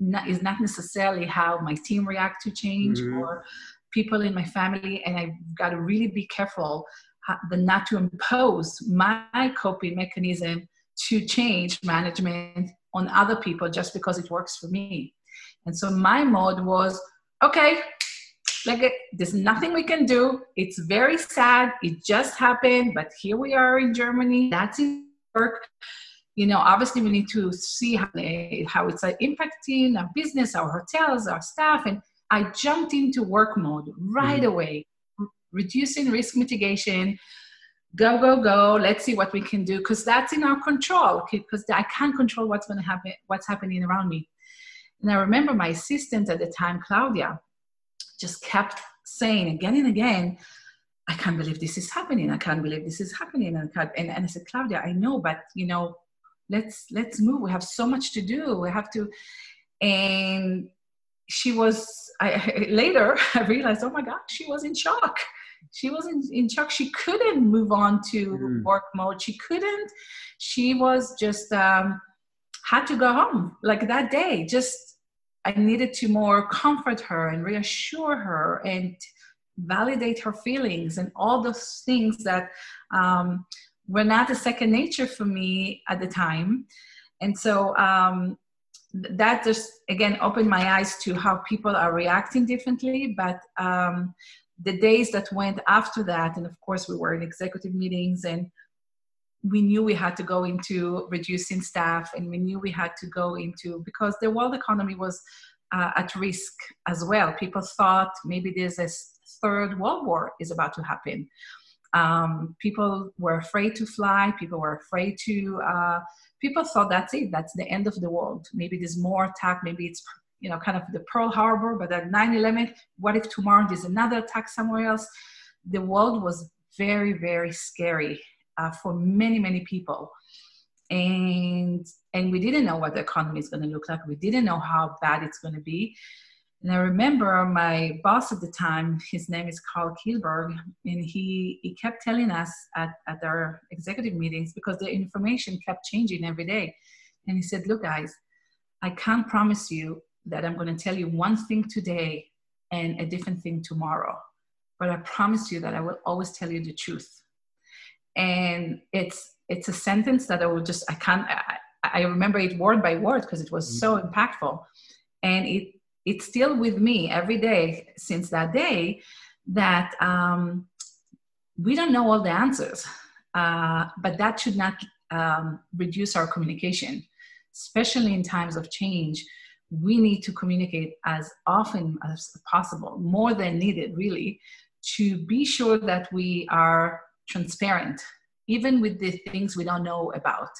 Speaker 2: not, is not necessarily how my team react to change mm-hmm. or people in my family, and I've got to really be careful not to impose my coping mechanism to change management on other people just because it works for me. And so my mode was, okay, like there's nothing we can do. It's very sad. It just happened, but here we are in Germany. That's in work. You know, obviously we need to see how, how it's uh, impacting our business, our hotels, our staff, and I jumped into work mode right mm-hmm. away, reducing risk mitigation. Go, go, go. Let's see what we can do because that's in our control because I can't control what's going to happen, what's happening around me. And I remember my assistant at the time, Claudia, just kept saying again and again, I can't believe this is happening. I can't believe this is happening. And, and, and I said, Claudia, I know, but you know, let's let's move. We have so much to do. We have to. And she was I, later [LAUGHS] i realized oh my god she was in shock. She was in, in shock. She couldn't move on to mm. work mode. She couldn't she was just um, had to go home. Like that day just i needed to more comfort her and reassure her and validate her feelings and all those things that um, were not a second nature for me at the time. And so um, that just again opened my eyes to how people are reacting differently. But um, the days that went after that, and of course we were in executive meetings and we knew we had to go into reducing staff and we knew we had to go into because the world economy was uh, at risk as well people thought maybe there's a third world war is about to happen um, people were afraid to fly people were afraid to uh, people thought that's it that's the end of the world. Maybe there's more attack maybe it's you know kind of the pearl harbor but at 9-11 what if tomorrow there's another attack somewhere else? The world was very very scary uh, for many many people. And and we didn't know what the economy is going to look like. We didn't know how bad it's going to be and i remember my boss at the time his name is carl kielberg and he he kept telling us at, at our executive meetings because the information kept changing every day. And he said look guys i can't promise you that i'm going to tell you one thing today and a different thing tomorrow but i promise you that i will always tell you the truth. And it's it's a sentence that I will just I can't I, I remember it word by word because it was mm-hmm. so impactful, and it it's still with me every day since that day that um, we don't know all the answers, uh, but that should not um, reduce our communication, especially in times of change. We need to communicate as often as possible, more than needed, really, to be sure that we are transparent, even with the things we don't know about,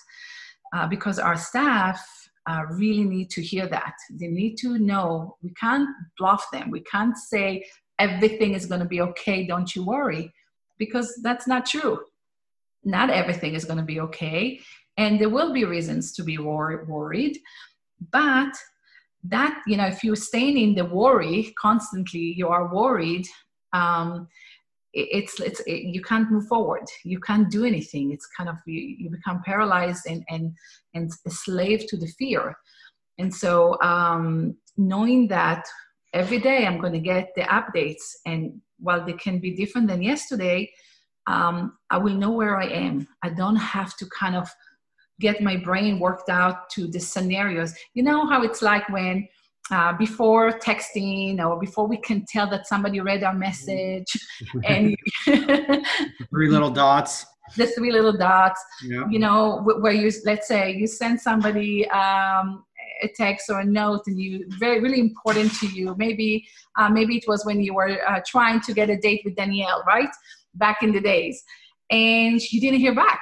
Speaker 2: uh, because our staff uh, really need to hear that. They need to know we can't bluff them. We can't say everything is going to be okay, don't you worry, because that's not true. Not everything is going to be okay, and there will be reasons to be wor- worried, but that you know if you're staying in the worry constantly you are worried um, it's it's it, you can't move forward. You can't do anything. It's kind of you, you become paralyzed and and and a slave to the fear. And so um, knowing that every day i'm going to get the updates and while they can be different than yesterday um, i will know where i am. I don't have to kind of get my brain worked out to the scenarios. You know how it's like when uh, before texting or before we can tell that somebody read our message. [LAUGHS] And [LAUGHS]
Speaker 1: three little dots.
Speaker 2: The three little dots yeah. you know where you let's say you send somebody um, a text or a note and you very really important to you. Maybe uh, maybe it was when you were uh, trying to get a date with danielle right? Back in the days. And you didn't hear back.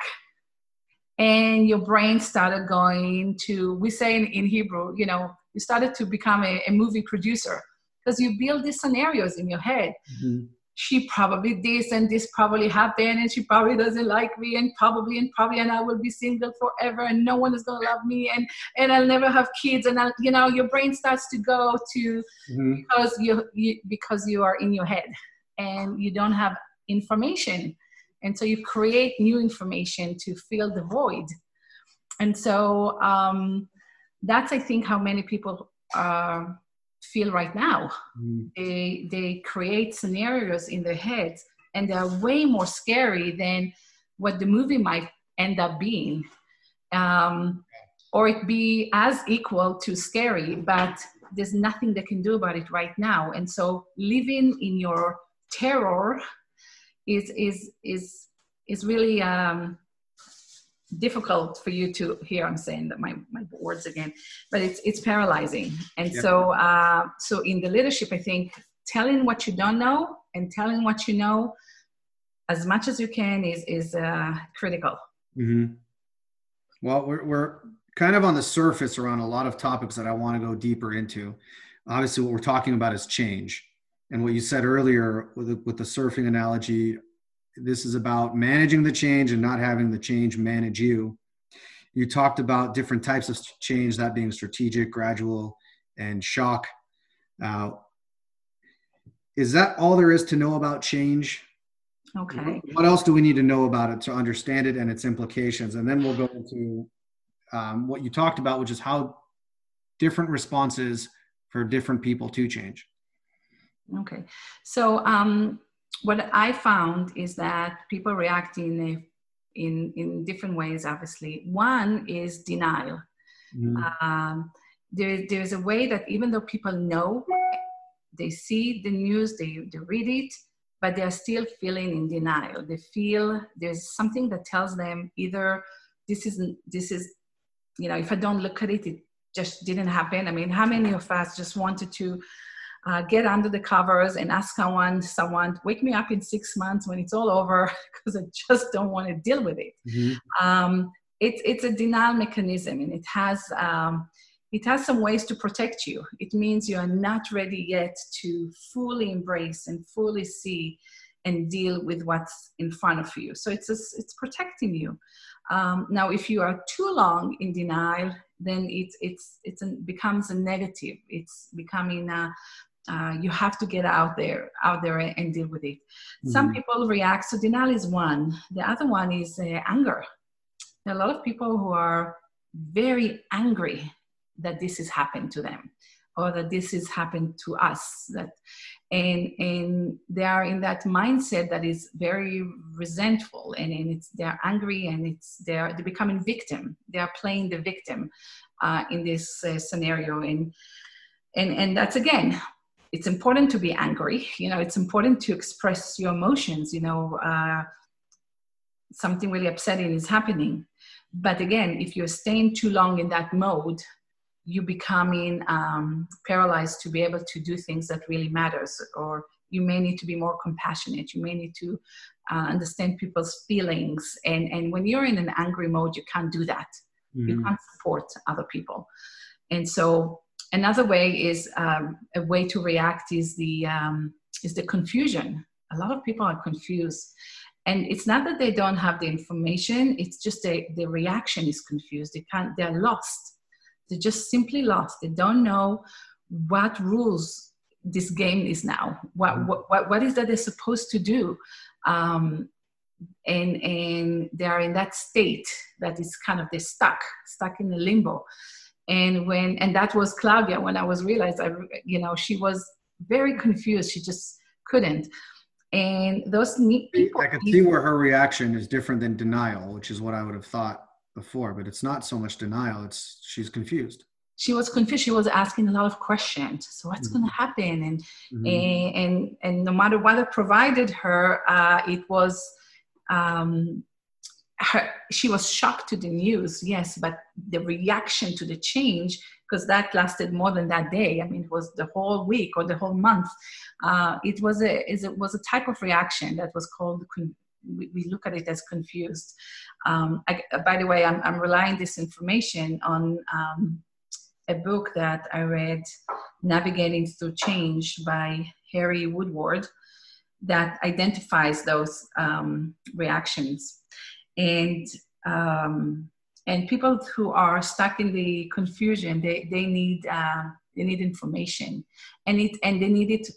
Speaker 2: And your brain started going to we say in, in hebrew you know you started to become a, a movie producer because you build these scenarios in your head. Mm-hmm. She probably this and this probably happened, and she probably doesn't like me, and probably and probably, and I will be single forever, and no one is gonna love me, and and I'll never have kids, and I, you know, your brain starts to go to mm-hmm. because you, you because you are in your head, and you don't have information, and so you create new information to fill the void, and so um, that's i think how many people uh, feel right now. Mm. they they create scenarios in their heads and they're way more scary than what the movie might end up being. Um, or it be as equal to scary but there's nothing they can do about it right now. And so living in your terror is is is is really um, difficult for you to hear i'm saying that my, my words again but it's it's paralyzing and yeah. so uh, so in the leadership i think telling what you don't know and telling what you know as much as you can is is uh, critical
Speaker 1: mm-hmm. well we're, we're kind of on the surface around a lot of topics that i want to go deeper into obviously what we're talking about is change and what you said earlier with the, with the surfing analogy this is about managing the change and not having the change manage you. You talked about different types of change, that being strategic, gradual, and shock. Uh, is that all there is to know about change?
Speaker 2: Okay.
Speaker 1: What else do we need to know about it to understand it and its implications? And then we'll go into um, what you talked about, which is how different responses for different people to change.
Speaker 2: Okay. So, um, what I found is that people react in, a, in, in different ways, obviously. One is denial. Mm. Um, there, there's a way that even though people know, they see the news, they, they read it, but they're still feeling in denial. They feel there's something that tells them either this isn't, this is, you know, if I don't look at it, it just didn't happen. I mean, how many of us just wanted to uh, get under the covers and ask someone, someone, wake me up in six months when it's all over [LAUGHS] because I just don't want to deal with it. Mm-hmm. Um, it's it's a denial mechanism, and it has um, it has some ways to protect you. It means you are not ready yet to fully embrace and fully see and deal with what's in front of you. So it's a, it's protecting you. Um, now, if you are too long in denial, then it it's it's a, becomes a negative. It's becoming a, uh, you have to get out there out there and deal with it. Mm-hmm. some people react so denial is one. The other one is uh, anger. There are a lot of people who are very angry that this has happened to them or that this has happened to us. That and and they are in that mindset that is very resentful and, and it's they're angry and it's they're they're becoming victim. They are playing the victim uh, in this uh, scenario. And and and that's again it's important to be angry you know it's important to express your emotions you know uh, something really upsetting is happening. But again if you're staying too long in that mode you becoming um, paralyzed to be able to do things that really matters or you may need to be more compassionate you may need to uh, understand people's feelings. And and when you're in an angry mode you can't do that. Mm-hmm. you can't support other people. And so another way is um, a way to react is the um, is the confusion. A lot of people are confused, and it's not that they don't have the information. It's just they, the reaction is confused. They can't. They're lost. They're just simply lost. They don't know what rules this game is now. What mm-hmm. what what is that they're supposed to do? Um, and and they are in that state that is kind of they're stuck, stuck in the limbo and when and that was claudia when i was realized i you know she was very confused. She just couldn't. And those people
Speaker 1: i could see where her reaction is different than denial which is what i would have thought before but it's not so much denial it's she's confused.
Speaker 2: She was confused. She was asking a lot of questions. So what's mm-hmm. going to happen? And, mm-hmm. and and and no matter what i provided her uh, it was um, her, she was shocked to the news, yes, but the reaction to the change, because that lasted more than that day. I mean, it was the whole week or the whole month. Uh, it was a it was a type of reaction that was called. We, look at it as confused. Um, I, by the way, I'm, I'm relying this information on um, a book that I read, Navigating Through Change by Harry Woodward, that identifies those um, reactions and um, and people who are stuck in the confusion they, they need uh, they need information. And it and they need it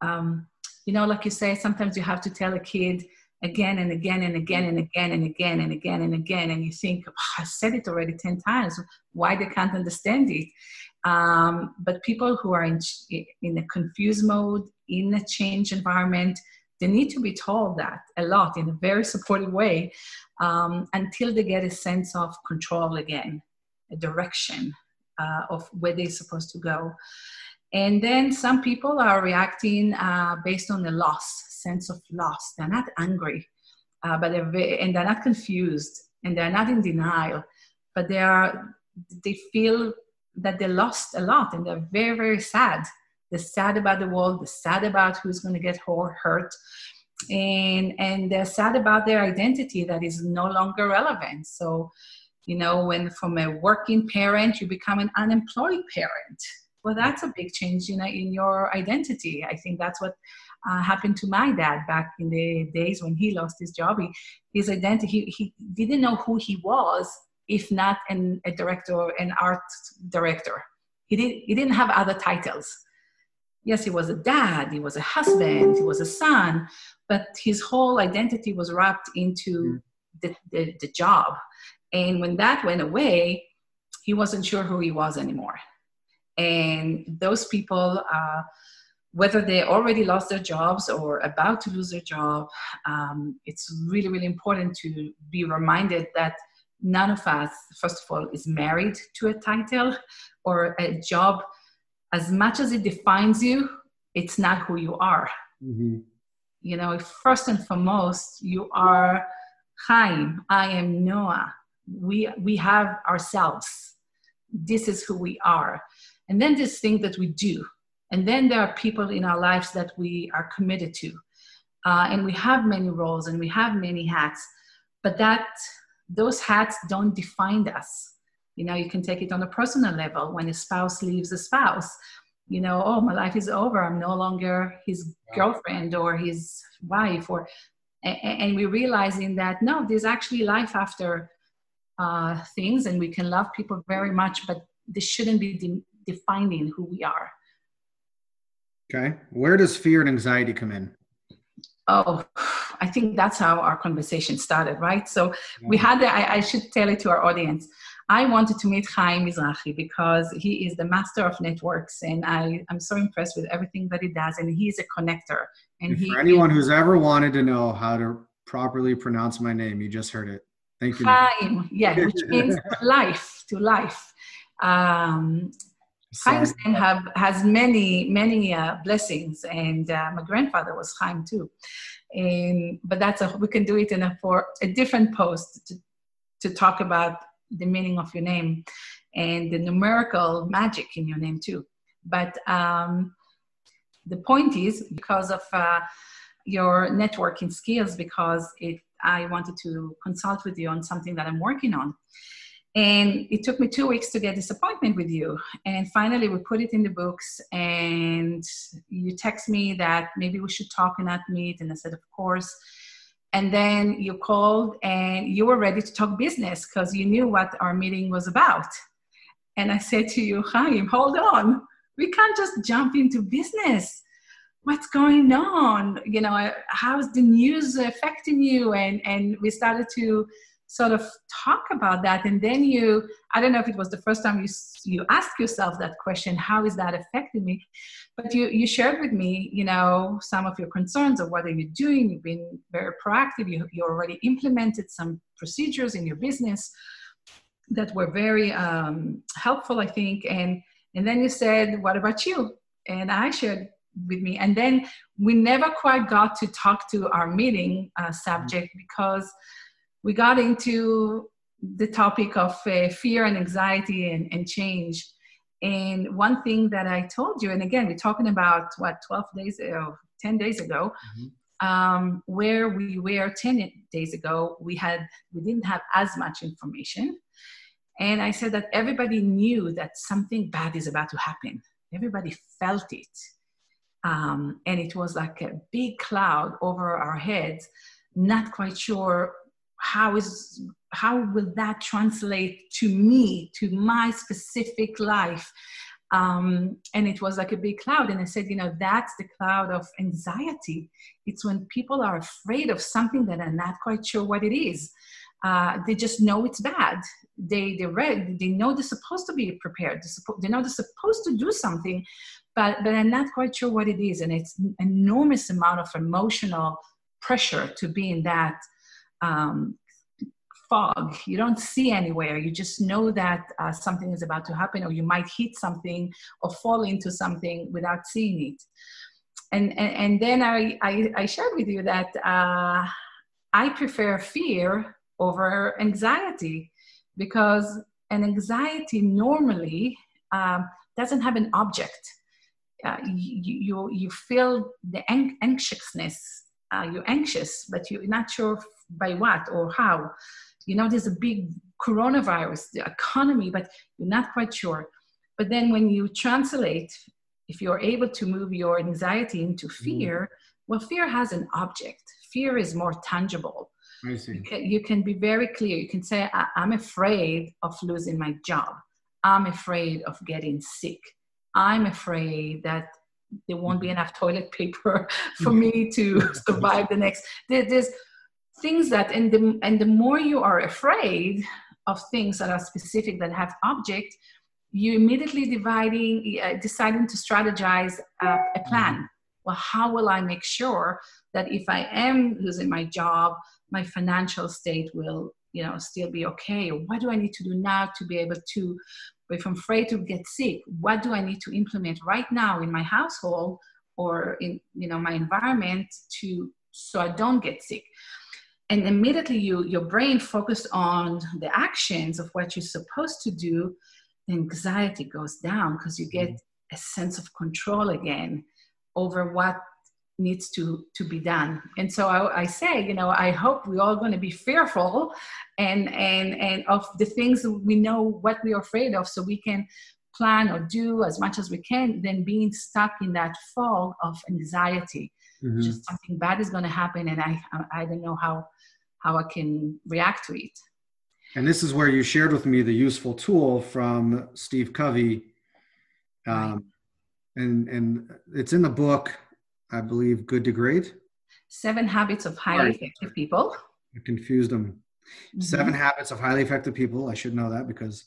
Speaker 2: um, you know like you say sometimes you have to tell a kid again and again and again and again and again and again and again and you think oh, i said it already 10 times. Why they can't understand it? Um, but people who are in, in a confused mode in a change environment they need to be told that a lot in a very supportive way um, until they get a sense of control again, a direction uh, of where they're supposed to go. And then some people are reacting uh, based on the loss, sense of loss. They're not angry, uh, but they're very, and they're not confused, and they're not in denial, but they are. They feel that they lost a lot, and they're very, very sad. They're sad about the world. They're sad about who's going to get hurt, and and they're sad about their identity that is no longer relevant. So you know when from a working parent you become an unemployed parent. Well that's a big change you know in your identity. I think that's what uh, happened to my dad back in the days when he lost his job. He, his identity he, he didn't know who he was if not an, a director an art director. He, did, he didn't have other titles yes he was a dad he was a husband he was a son but his whole identity was wrapped into mm. the, the, the job. And when that went away, he wasn't sure who he was anymore. And those people, uh, whether they already lost their jobs or about to lose their job, um, it's really, really important to be reminded that none of us, first of all, is married to a title or a job. As much as it defines you, it's not who you are. Mm-hmm. You know, first and foremost, you are Chaim. I am Noah. We we have ourselves. This is who we are. And then this thing that we do. And then there are people in our lives that we are committed to. Uh, and we have many roles and we have many hats. But that those hats don't define us. You know, you can take it on a personal level when a spouse leaves a spouse. You know, oh, my life is over. I'm no longer his girlfriend or his wife, or and we're realizing that no, there's actually life after uh, things, and we can love people very much, but this shouldn't be de- defining who we are.
Speaker 1: Okay, where does fear and anxiety come in?
Speaker 2: Oh, I think that's how our conversation started, right? So we had, the, I, I, should tell it to our audience. I wanted to meet Chaim Mizrahi because he is the master of networks, and I, I'm so impressed with everything that he does, and he's a connector. And,
Speaker 1: and for anyone is, who's ever wanted to know how to properly pronounce my name, you just heard it. Thank you.
Speaker 2: Chaim, yeah, which [LAUGHS] means life, to life. Um, Chaim's name have, has many, many uh, blessings, and uh, my grandfather was Chaim too. And, but that's a, we can do it in a, for a different post to, to talk about the meaning of your name and the numerical magic in your name too. But um, the point is because of uh, your networking skills, because it, I wanted to consult with you on something that I'm working on. And it took me two weeks to get this appointment with you. And finally, we put it in the books. And you text me that maybe we should talk and not meet. And I said, of course. And then you called and you were ready to talk business because you knew what our meeting was about. And I said to you, Chaim, hold on. We can't just jump into business. What's going on? You know, how's the news affecting you? And, and we started to sort of talk about that. And then you i don't know if it was the first time you you asked yourself that question how is that affecting me? But you you shared with me you know some of your concerns of what are you doing? You've been very proactive. You, you already implemented some procedures in your business that were very um, helpful i think. And and then you said what about you? And i shared with me. And then we never quite got to talk to our meeting uh, subject because we got into the topic of uh, fear and anxiety and, and change. And one thing that I told you, and again, we're talking about what 12 days ago, 10 days ago, mm-hmm. um, where we were 10 days ago, we had we didn't have as much information. And I said that everybody knew that something bad is about to happen. Everybody felt it. Um, and it was like a big cloud over our heads, not quite sure how is how will that translate to me to my specific life? Um, and it was like a big cloud. And i said you know that's the cloud of anxiety. It's when people are afraid of something that are not quite sure what it is. Uh, they just know it's bad. They they read they know they're supposed to be prepared. They, suppo- they know they're supposed to do something but but i'm not quite sure what it is. And it's an enormous amount of emotional pressure to be in that um, fog. You don't see anywhere. You just know that uh, something is about to happen, or you might hit something or fall into something without seeing it. And, and, and then I, I, I, shared with you that uh, I prefer fear over anxiety because an anxiety normally um, doesn't have an object. Uh, you, you, you feel the anxiousness uh, you're anxious, but you're not sure by what or how. You know, there's a big coronavirus, the economy, but you're not quite sure. But then when you translate, if you're able to move your anxiety into mm. fear, mm. well, fear has an object. Fear is more tangible.
Speaker 1: I see.
Speaker 2: You can, you can be very clear. You can say, I'm afraid of losing my job. I'm afraid of getting sick. I'm afraid that there won't be mm-hmm. enough toilet paper [LAUGHS] for me to [LAUGHS] survive the next there, there's things that and the and the more you are afraid of things that are specific that have object you immediately dividing uh, deciding to strategize uh, a plan. Mm-hmm. well how will i make sure that if i am losing my job my financial state will you know still be okay? What do i need to do now to be able to if i'm afraid to get sick what do i need to implement right now in my household or in you know my environment to so i don't get sick and immediately you your brain focused on the actions of what you're supposed to do the anxiety goes down because you get a sense of control again over what needs to to be done. And so I, I, say you know i hope we're all going to be fearful and and and of the things we know what we're afraid of so we can plan or do as much as we can than being stuck in that fog of anxiety mm-hmm. just something bad is going to happen and i i don't know how how i can react to it
Speaker 1: and this is where you shared with me the useful tool from steve covey um, right. and and it's in the book I believe, Good to Great.
Speaker 2: Seven Habits of Highly right. Effective People.
Speaker 1: I confused them. Mm-hmm. Seven Habits of Highly Effective People. I should know that because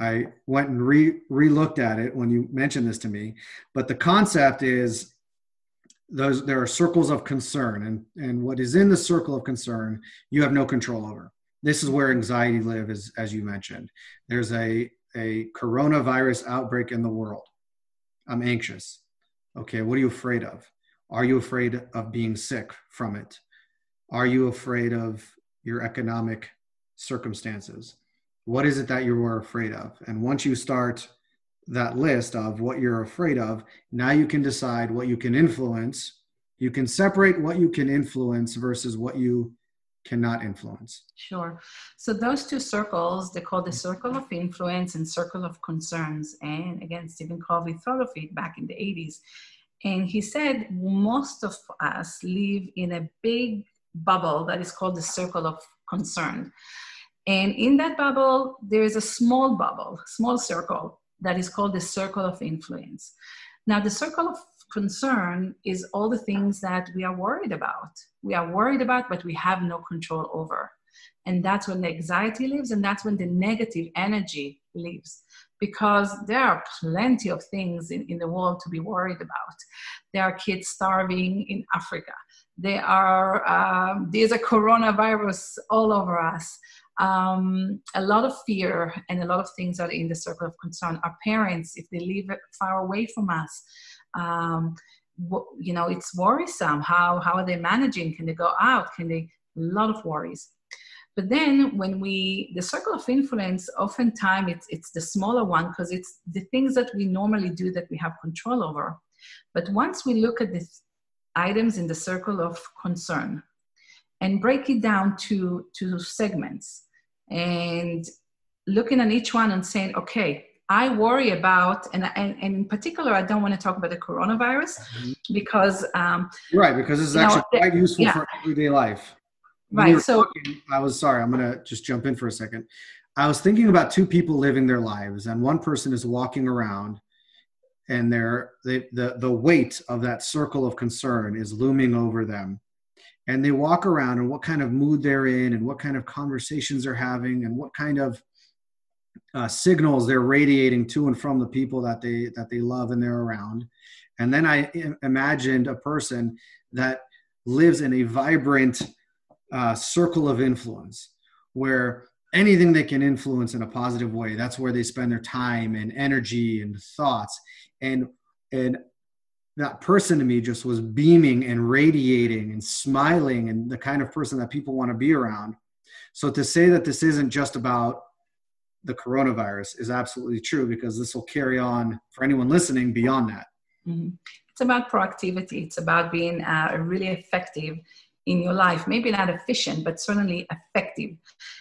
Speaker 1: I went and re re-looked at it when you mentioned this to me. But the concept is those there are circles of concern, and and what is in the circle of concern you have no control over. This is where anxiety lives, as, as you mentioned. There's a a coronavirus outbreak in the world. I'm anxious. Okay, what are you afraid of? Are you afraid of being sick from it? Are you afraid of your economic circumstances? What is it that you are afraid of? And once you start that list of what you're afraid of, now you can decide what you can influence. You can separate what you can influence versus what you cannot influence.
Speaker 2: Sure. So those two circles, they call the circle of influence and circle of concerns. And again, Stephen Covey thought of it back in the 80s. And he said most of us live in a big bubble that is called the circle of concern. And in that bubble, there is a small bubble, small circle that is called the circle of influence. Now, the circle of concern is all the things that we are worried about. We are worried about, but we have no control over. And that's when the anxiety lives, and that's when the negative energy lives. Because there are plenty of things in, in the world to be worried about. There are kids starving in Africa. There are um, there's a coronavirus all over us. Um, a lot of fear and a lot of things are in the circle of concern. Our parents, if they live far away from us, um, you know, it's worrisome. How how are they managing? Can they go out? Can they? A lot of worries. But then when we, the circle of influence, oftentimes it's, it's the smaller one because it's the things that we normally do that we have control over. But once we look at the items in the circle of concern and break it down to, to segments and looking at each one and saying, okay, I worry about, and, and, and, in particular, I don't want to talk about the coronavirus mm-hmm. because. Um,
Speaker 1: right, because this is actually know, quite useful yeah. for everyday life.
Speaker 2: When right. So
Speaker 1: talking, I was sorry, I'm going to just jump in for a second. I was thinking about two people living their lives, and one person is walking around, and they're, they, the, the weight of that circle of concern is looming over them. And they walk around, and what kind of mood they're in, and what kind of conversations they're having, and what kind of uh, signals they're radiating to and from the people that they that they love and they're around. And then i imagined a person that lives in a vibrant uh, circle of influence where anything they can influence in a positive way that's where they spend their time and energy and thoughts. And and that person to me just was beaming and radiating and smiling and the kind of person that people want to be around so to say that this isn't just about the coronavirus is absolutely true because this will carry on for anyone listening beyond that.
Speaker 2: Mm-hmm. It's about proactivity. It's about being uh, really effective in your life. Maybe not efficient, but certainly effective.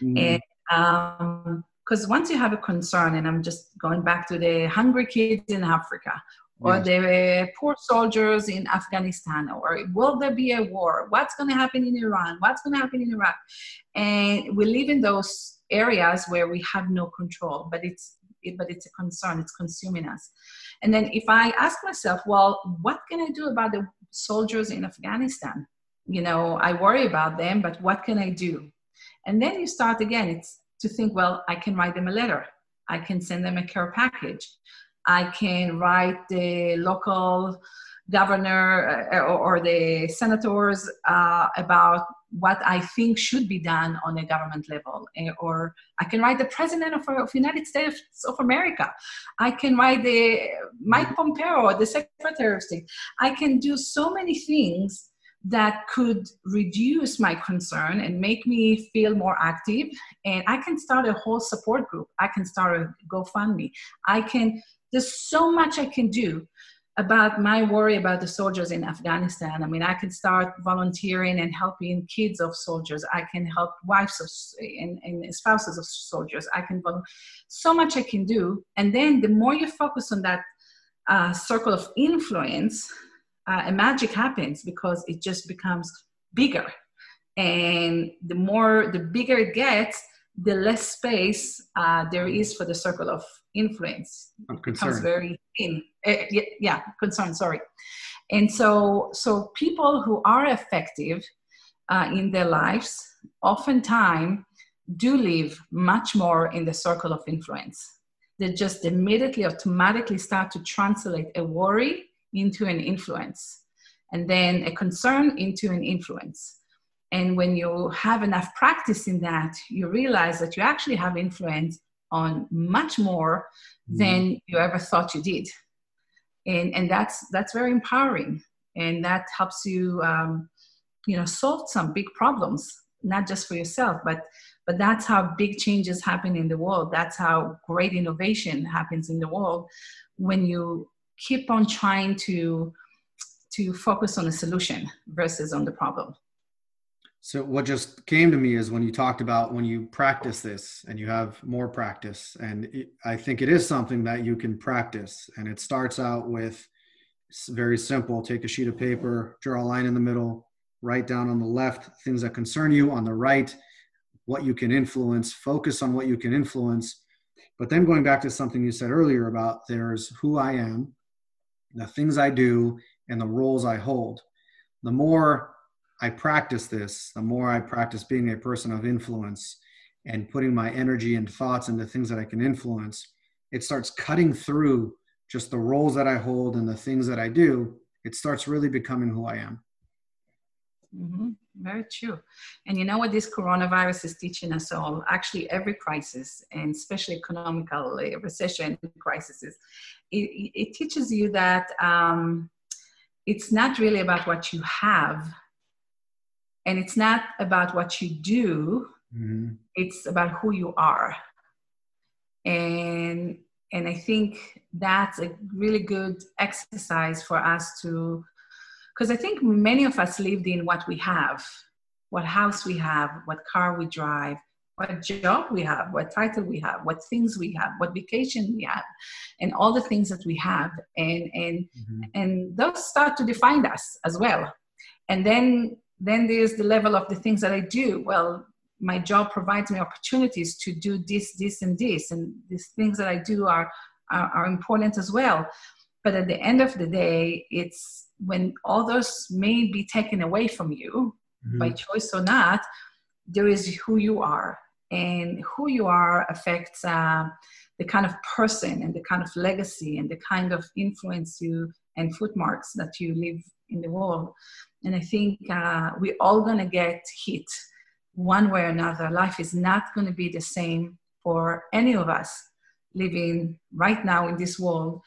Speaker 2: Mm-hmm. And because um, once you have a concern, and I'm just going back to the hungry kids in Africa, or the poor soldiers in Afghanistan, or will there be a war? What's going to happen in Iran? What's going to happen in Iraq? And we live in those areas where we have no control, but it's it, but it's a concern. It's consuming us. And then if I ask myself, well, what can I do about the soldiers in Afghanistan? You know, I worry about them, but what can I do? And then you start again. It's to think, well, I can write them a letter. I can send them a care package. I can write the local governor uh, or, the senators uh, about what I think should be done on a government level. Eh, or I can write the president of, of the United States of America. I can write the Mike Pompeo, the secretary of state. I can do so many things that could reduce my concern and make me feel more active. And I can start a whole support group. I can start a GoFundMe. I can, there's so much I can do about my worry about the soldiers in Afghanistan. I mean, I can start volunteering and helping kids of soldiers. I can help wives of and, and spouses of soldiers. I can so much I can do. And then the more you focus on that uh, circle of influence, uh, a magic happens because it just becomes bigger. And the more, the bigger it gets, the less space uh, there is for the circle of influence.
Speaker 1: I'm concerned. Becomes
Speaker 2: very thin. Uh, yeah, concern. Sorry. And so, so people who are effective uh, in their lives, oftentimes do live much more in the circle of influence. They just immediately, automatically start to translate a worry into an influence, and then a concern into an influence. And when you have enough practice in that, you realize that you actually have influence on much more mm. than you ever thought you did. And, and that's, that's very empowering. And that helps you, um, you know, solve some big problems, not just for yourself, but, but that's how big changes happen in the world. That's how great innovation happens in the world when you keep on trying to, to focus on a solution versus on the problem.
Speaker 1: So what just came to me is when you talked about when you practice this and you have more practice, and it, I think it is something that you can practice. And it starts out with very simple: take a sheet of paper, draw a line in the middle, write down on the left things that concern you, on the right what you can influence. Focus on what you can influence. But then going back to something you said earlier about there's who I am, the things I do, and the roles I hold. The more I practice this, the more I practice being a person of influence and putting my energy and thoughts into things that I can influence, it starts cutting through just the roles that I hold and the things that I do. It starts really becoming who I am.
Speaker 2: Mm-hmm. Very true. And you know what this coronavirus is teaching us all? Actually, every crisis, and especially economical uh, recession crises, it, it, teaches you that um, it's not really about what you have, and it's not about what you do mm-hmm. it's about who you are and and i think that's a really good exercise for us to because i think many of us lived in what we have what house we have what car we drive what job we have what title we have what things we have what vacation we have and all the things that we have and and mm-hmm. and those start to define us as well and then then there's the level of the things that I do. Well, my job provides me opportunities to do this, this, and this, and these things that I do are, are, are important as well. But at the end of the day, it's when all those may be taken away from you mm-hmm. by choice or not, there is who you are. And who you are affects uh, the kind of person and the kind of legacy and the kind of influence you and footmarks that you leave in the world. And I think uh, we're all going to get hit one way or another. Life is not going to be the same for any of us living right now in this world.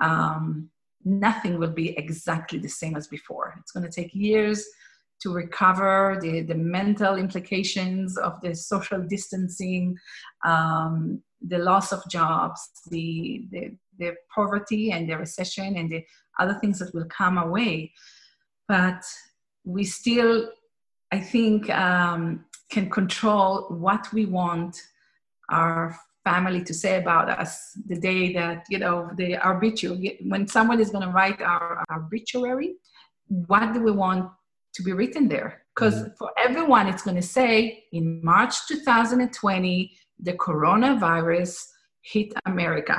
Speaker 2: Um, nothing will be exactly the same as before. It's going to take years to recover the, the mental implications of the social distancing, um, the loss of jobs, the, the, the poverty and the recession and the other things that will come away but we still, I think, um, can control what we want our family to say about us the day that you know the obituary when someone is going to write our, our obituary what do we want to be written there because mm-hmm. for everyone it's going to say in march 2020 the coronavirus hit america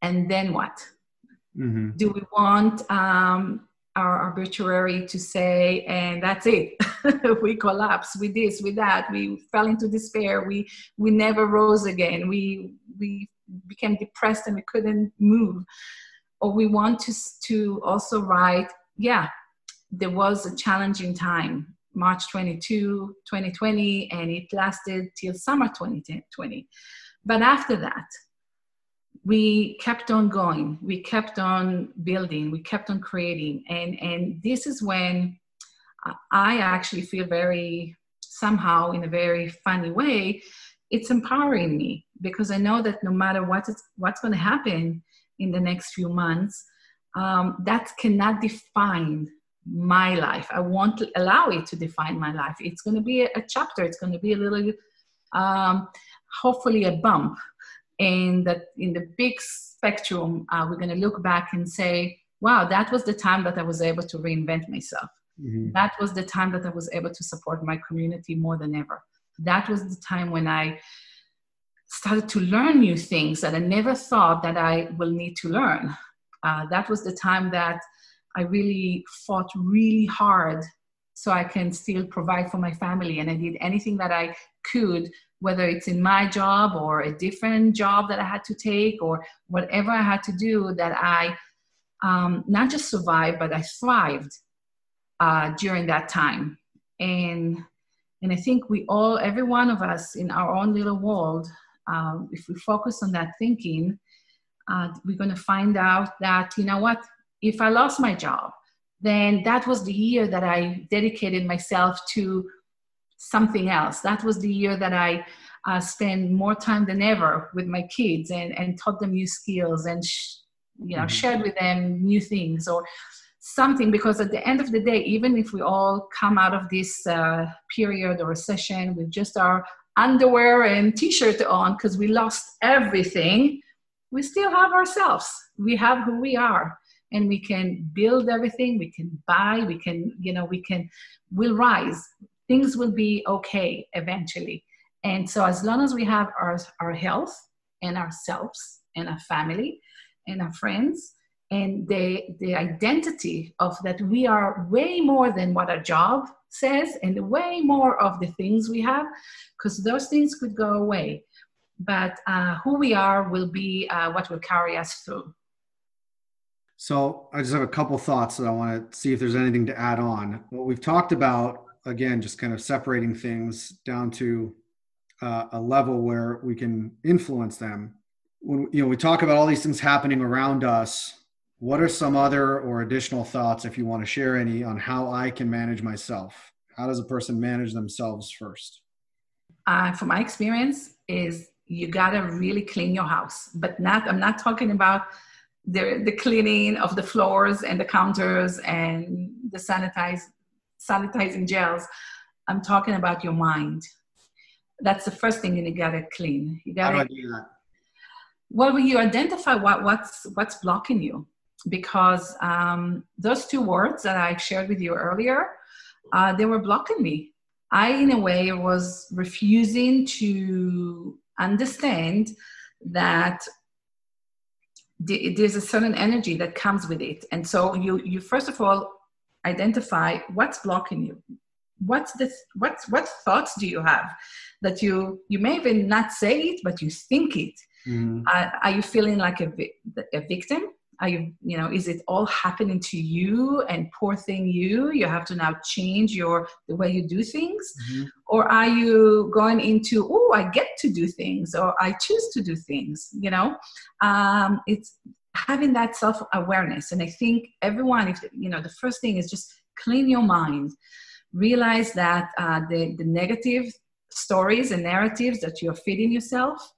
Speaker 2: and then what mm-hmm. do we want um, our obituary to say, and that's it. [LAUGHS] we collapsed with this, with that. We fell into despair. We we never rose again. We we became depressed and we couldn't move or we want to to also write yeah there was a challenging time march 22 2020 and it lasted till summer 2020 but after that we kept on going we kept on building we kept on creating. And and this is when i actually feel very somehow in a very funny way it's empowering me because i know that no matter what is, what's going to happen in the next few months um, that cannot define my life. I won't allow it to define my life. It's going to be a, chapter. It's going to be a little um, hopefully a bump and that in the big spectrum uh, we're going to look back and say wow that was the time that i was able to reinvent myself. Mm-hmm. that was the time that i was able to support my community more than ever. That was the time when i started to learn new things that i never thought that i will need to learn. Uh, that was the time that i really fought really hard so i can still provide for my family and i did anything that i could whether it's in my job or a different job that I had to take or whatever I had to do, that I um, not just survived, but I thrived uh, during that time. And and I think we all, every one of us in our own little world, um, if we focus on that thinking, uh, we're going to find out that, you know what, if I lost my job, then that was the year that I dedicated myself to something else. That was the year that I uh, spent more time than ever with my kids and, and taught them new skills and sh- you know mm-hmm. shared with them new things or something because at the end of the day even if we all come out of this uh, period or recession with just our underwear and t-shirt on because we lost everything we still have ourselves we have who we are and we can build everything we can buy we can you know we can we'll rise things will be okay eventually. And so, as long as we have our, our health and ourselves and our family and our friends, and the, the identity of that we are way more than what our job says and way more of the things we have, because those things could go away. But uh, who we are will be uh, what will carry us through.
Speaker 1: So I just have a couple thoughts that I want to see if there's anything to add on. What we've talked about again, just kind of separating things down to uh, a level where we can influence them. When you know we talk about all these things happening around us, what are some other or additional thoughts, if you want to share any, on how I can manage myself? How does a person manage themselves first?
Speaker 2: Uh, from my experience, is you gotta really clean your house, but not. I'm not talking about the the cleaning of the floors and the counters and the sanitize sanitizing gels. I'm talking about your mind. That's the first thing you gotta clean. You gotta.
Speaker 1: How do I do that?
Speaker 2: Well, when you identify what what's what's blocking you, because um, those two words that I shared with you earlier, uh, they were blocking me. I, in a way, was refusing to understand that there's a certain energy that comes with it. And so you you first of all identify what's blocking you. What's this what's what thoughts do you have that you you may even not say it but you think it? Mm-hmm. uh, are you feeling like a, a victim are you you know is it all happening to you and poor thing you you have to now change your the way you do things mm-hmm. or are you going into oh i get to do things or i choose to do things you know um, it's having that self awareness. And I think everyone, if you know, the first thing is just clean your mind. Realize that uh, the, the negative stories and narratives that you're feeding yourself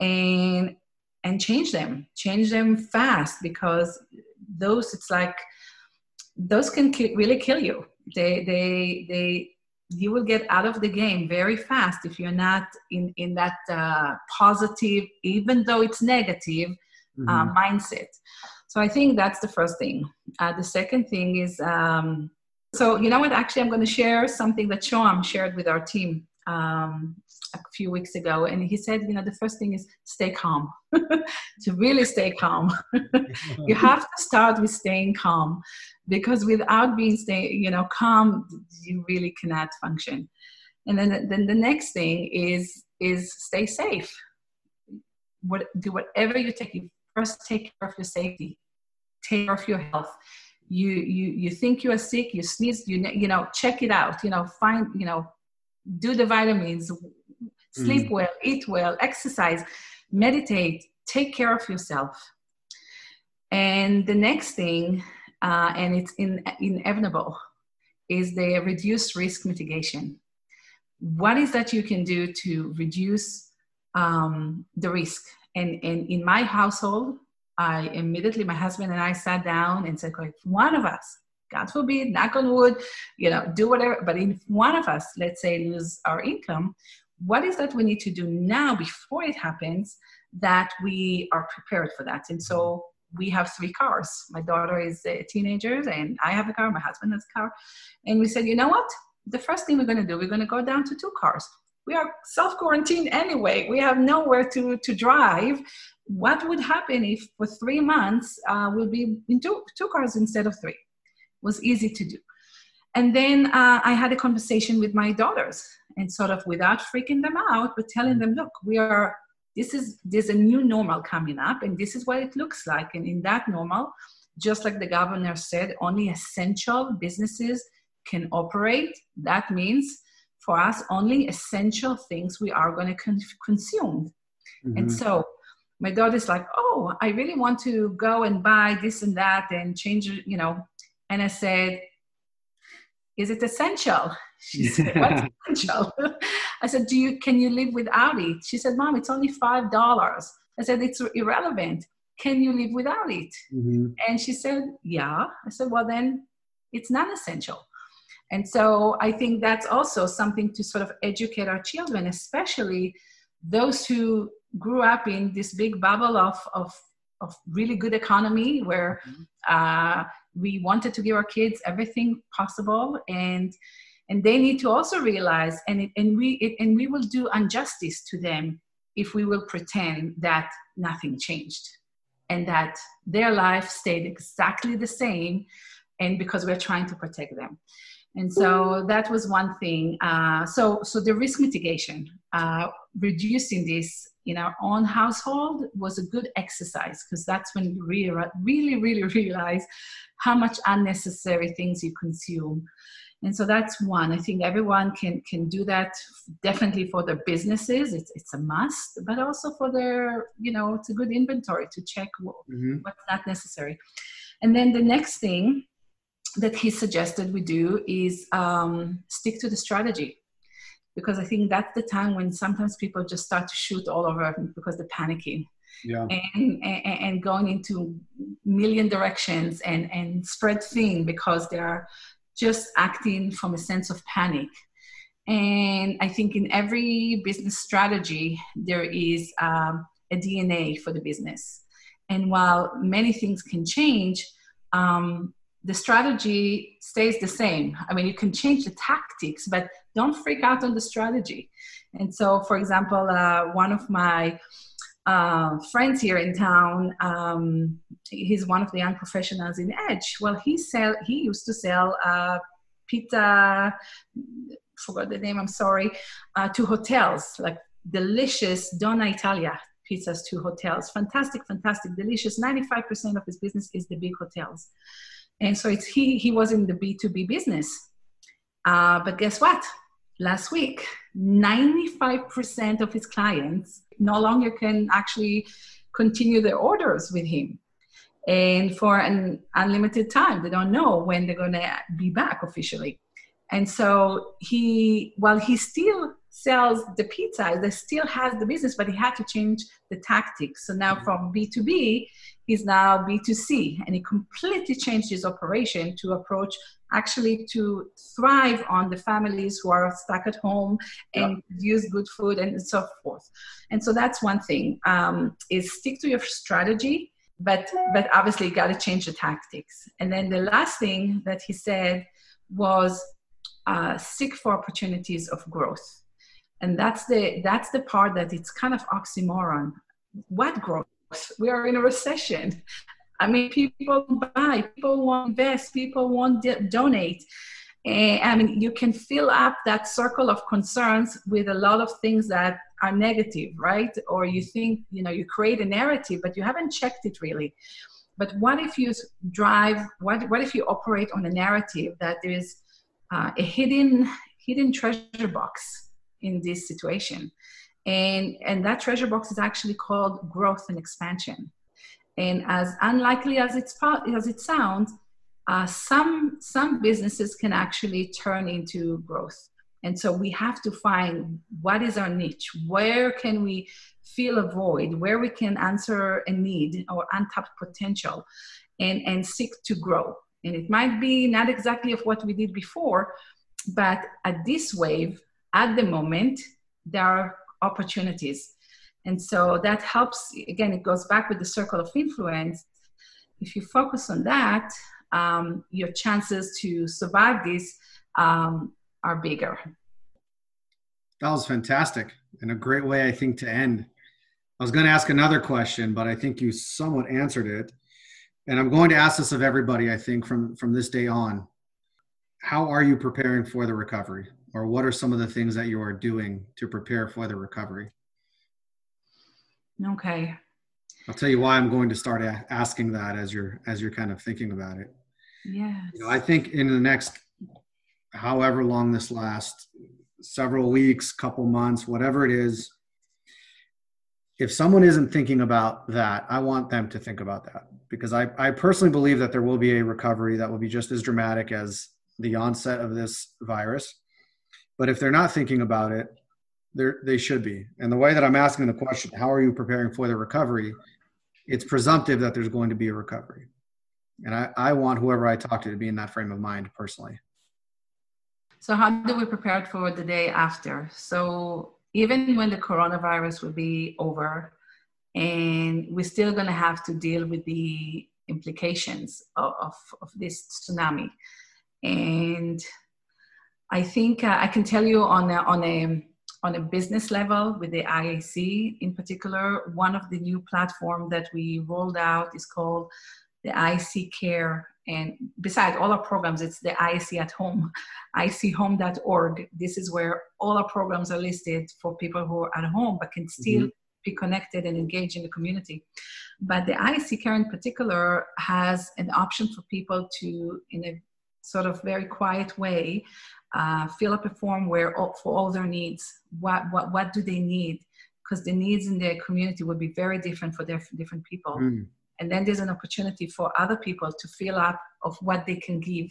Speaker 2: and and change them change them fast because those it's like those can really kill you they they they you will get out of the game very fast if you're not in in that uh, positive even though it's negative uh, mm-hmm. uh, mindset. So I think that's the first thing. Uh, the second thing is, um, so you know what? Actually, I'm going to share something that Shoham shared with our team um, a few weeks ago, and he said, you know, the first thing is stay calm. [LAUGHS] to really stay calm, [LAUGHS] you have to start with staying calm, because without being stay, you know, calm, you really cannot function. And then, then the next thing is is stay safe what, do whatever you take. You first take care of your safety, take care of your health. You you you think you are sick, you sneeze, you you know, check it out. You know, find you know, do the vitamins, sleep mm. well, eat well, exercise, meditate, take care of yourself. And the next thing, uh, and it's in, inevitable, is the reduced risk mitigation. What is that you can do to reduce um, the risk? And, and in my household, I immediately, my husband and I sat down and said, if one of us, God forbid, knock on wood, you know, do whatever, but if one of us, let's say, lose our income, what is that we need to do now before it happens that we are prepared for that? And so we have three cars. My daughter is a teenager, and I have a car. My husband has a car, and we said, you know what? The first thing we're going to do, we're going to go down to two cars. We are self quarantined anyway. We have nowhere to to drive. What would happen if for three months uh, we'll be in two two cars instead of three? It was easy to do. And then uh, I had a conversation with my daughters, and sort of without freaking them out, but telling them, look, we are this is there's a new normal coming up and this is what it looks like. And in that normal just like the governor said only essential businesses can operate. That means for us only essential things we are going to con- consume. Mm-hmm. and so my daughter's like oh i really want to go and buy this and that and change you know? And i said is it essential she said, What's essential? [LAUGHS] I said, Do you can you live without it? She said, Mom, it's only five dollars. I said, It's irrelevant. Can you live without it? Mm-hmm. And she said, Yeah. I said, Well then it's non-essential. And so I think that's also something to sort of educate our children, especially those who grew up in this big bubble of, of, of really good economy where mm-hmm. uh, we wanted to give our kids everything possible and and they need to also realize and it, and we it, and we will do injustice to them if we will pretend that nothing changed and that their life stayed exactly the same and because we're trying to protect them. And so that was one thing. Uh, so so the risk mitigation uh, reducing this in our own household was a good exercise because that's when you really really really [LAUGHS] realize how much unnecessary things you consume. And so that's one. I think everyone can can do that definitely for their businesses. It's, it's a must but also for their you know it's a good inventory to check what, mm-hmm. what's not necessary. And then the next thing that he suggested we do is um, stick to the strategy because i think that's the time when sometimes people just start to shoot all over because they're panicking yeah. and, and, and going into million directions and and spread thin because they are just acting from a sense of panic. And I think in every business strategy, there is um, a DNA for the business. And while many things can change, um, the strategy stays the same. I mean, you can change the tactics, but don't freak out on the strategy. And so, for example, uh, one of my uh, friends here in town. Um, he's one of the young professionals in Edge. Well, he sell he used to sell uh, pizza. Forgot the name. I'm sorry. Uh, to hotels, like delicious Donna Italia pizzas to hotels. Fantastic, fantastic, delicious. 95% of his business is the big hotels, and so it's he he was in the B2B business. Uh, but guess what? Last week, 95% of his clients no longer can actually continue their orders with him and for an unlimited time they don't know when they're going to be back officially and so he while he still sells the pizza they still has the business but he had to change the tactics so now from b2b he's now b2c and he completely changed his operation to approach actually to thrive on the families who are stuck at home and yeah. use good food and so forth. And so that's one thing um, is stick to your strategy, but but obviously you got to change the tactics. And then the last thing that he said was uh, seek for opportunities of growth. And that's the that's the part that it's kind of oxymoron. What growth? We are in a recession. I mean, people buy, people want invest, people want to donate. And I mean, you can fill up that circle of concerns with a lot of things that are negative, right? Or you think, you know, you create a narrative, but you haven't checked it really. But what if you drive, what, what if you operate on a narrative that there's uh, a hidden, hidden treasure box in this situation? And, and that treasure box is actually called growth and expansion. And as unlikely as, it's, as it sounds, uh, some, some businesses can actually turn into growth. And so we have to find what is our niche, where can we fill a void, where we can answer a need or untapped potential and, and seek to grow. And it might be not exactly of what we did before, but at this wave, at the moment, there are opportunities. And so that helps, again, it goes back with the circle of influence. If you focus on that, um, your chances to survive this um, are bigger.
Speaker 1: That was fantastic and a great way, I think, to end. I was going to ask another question, but I think you somewhat answered it. And I'm going to ask this of everybody, I think, from, from this day on. How are you preparing for the recovery? Or what are some of the things that you are doing to prepare for the recovery?
Speaker 2: Okay.
Speaker 1: I'll tell you why I'm going to start a- asking that as you're as you're kind of thinking about it.
Speaker 2: Yeah.
Speaker 1: You know, I think in the next however long this lasts, several weeks, couple months, whatever it is, if someone isn't thinking about that, I want them to think about that because I, I personally believe that there will be a recovery that will be just as dramatic as the onset of this virus. But if they're not thinking about it, they should be. And the way that I'm asking the question, how are you preparing for the recovery? It's presumptive that there's going to be a recovery. And I, I want whoever I talk to to be in that frame of mind personally.
Speaker 2: So, how do we prepare for the day after? So, even when the coronavirus will be over, and we're still going to have to deal with the implications of, of, of this tsunami. And I think uh, I can tell you on a, on a on a business level with the IAC in particular, one of the new platform that we rolled out is called the IC Care. And besides all our programs, it's the IC at home, [LAUGHS] ichome.org. This is where all our programs are listed for people who are at home but can still mm-hmm. be connected and engage in the community. But the IC Care in particular has an option for people to, in a sort of very quiet way, uh, fill up a form where all, for all their needs, what, what, what do they need? Because the needs in their community would be very different for their different people. Mm and then there's an opportunity for other people to fill up of what they can give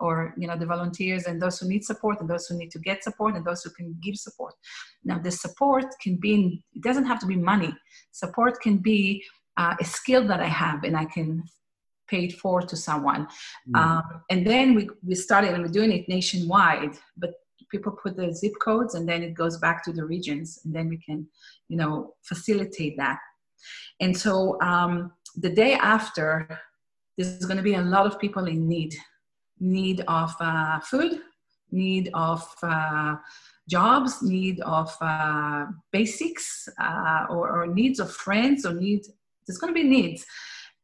Speaker 2: or you know the volunteers and those who need support and those who need to get support and those who can give support now the support can be in, it doesn't have to be money support can be uh, a skill that i have and i can pay for to someone mm-hmm. um, and then we, we started and we're doing it nationwide but people put the zip codes and then it goes back to the regions and then we can you know facilitate that and so um, the day after, there's going to be a lot of people in need need of uh, food, need of uh, jobs, need of uh, basics, uh, or, or, needs of friends, or needs. There's going to be needs,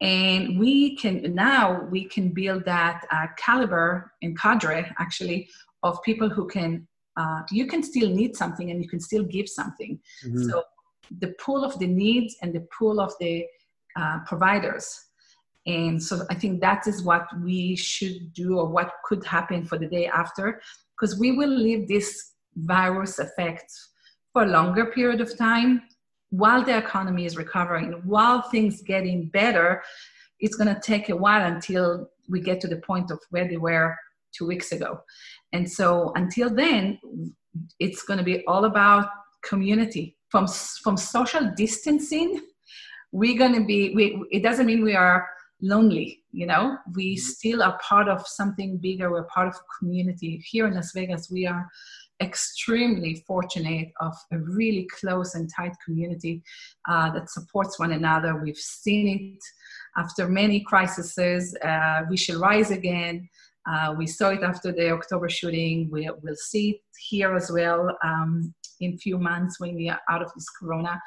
Speaker 2: and we can now we can build that uh, caliber and cadre actually of people who can. Uh, you can still need something, and you can still give something. Mm-hmm. So the pool of the needs and the pool of the uh, providers. And so I think that is what we should do or what could happen for the day after, because we will leave this virus effect for a longer period of time while the economy is recovering, while things getting better, it's going to take a while until we get to the point of where they were two weeks ago. And so until then, it's going to be all about community from, from social distancing we're going to be we, it doesn't mean we are lonely you know we mm-hmm. still are part of something bigger we're part of a community here in las vegas we are extremely fortunate of a really close and tight community uh, that supports one another we've seen it after many crises uh, we shall rise again uh, we saw it after the october shooting we, will see it here as well um, in few months when we are out of this corona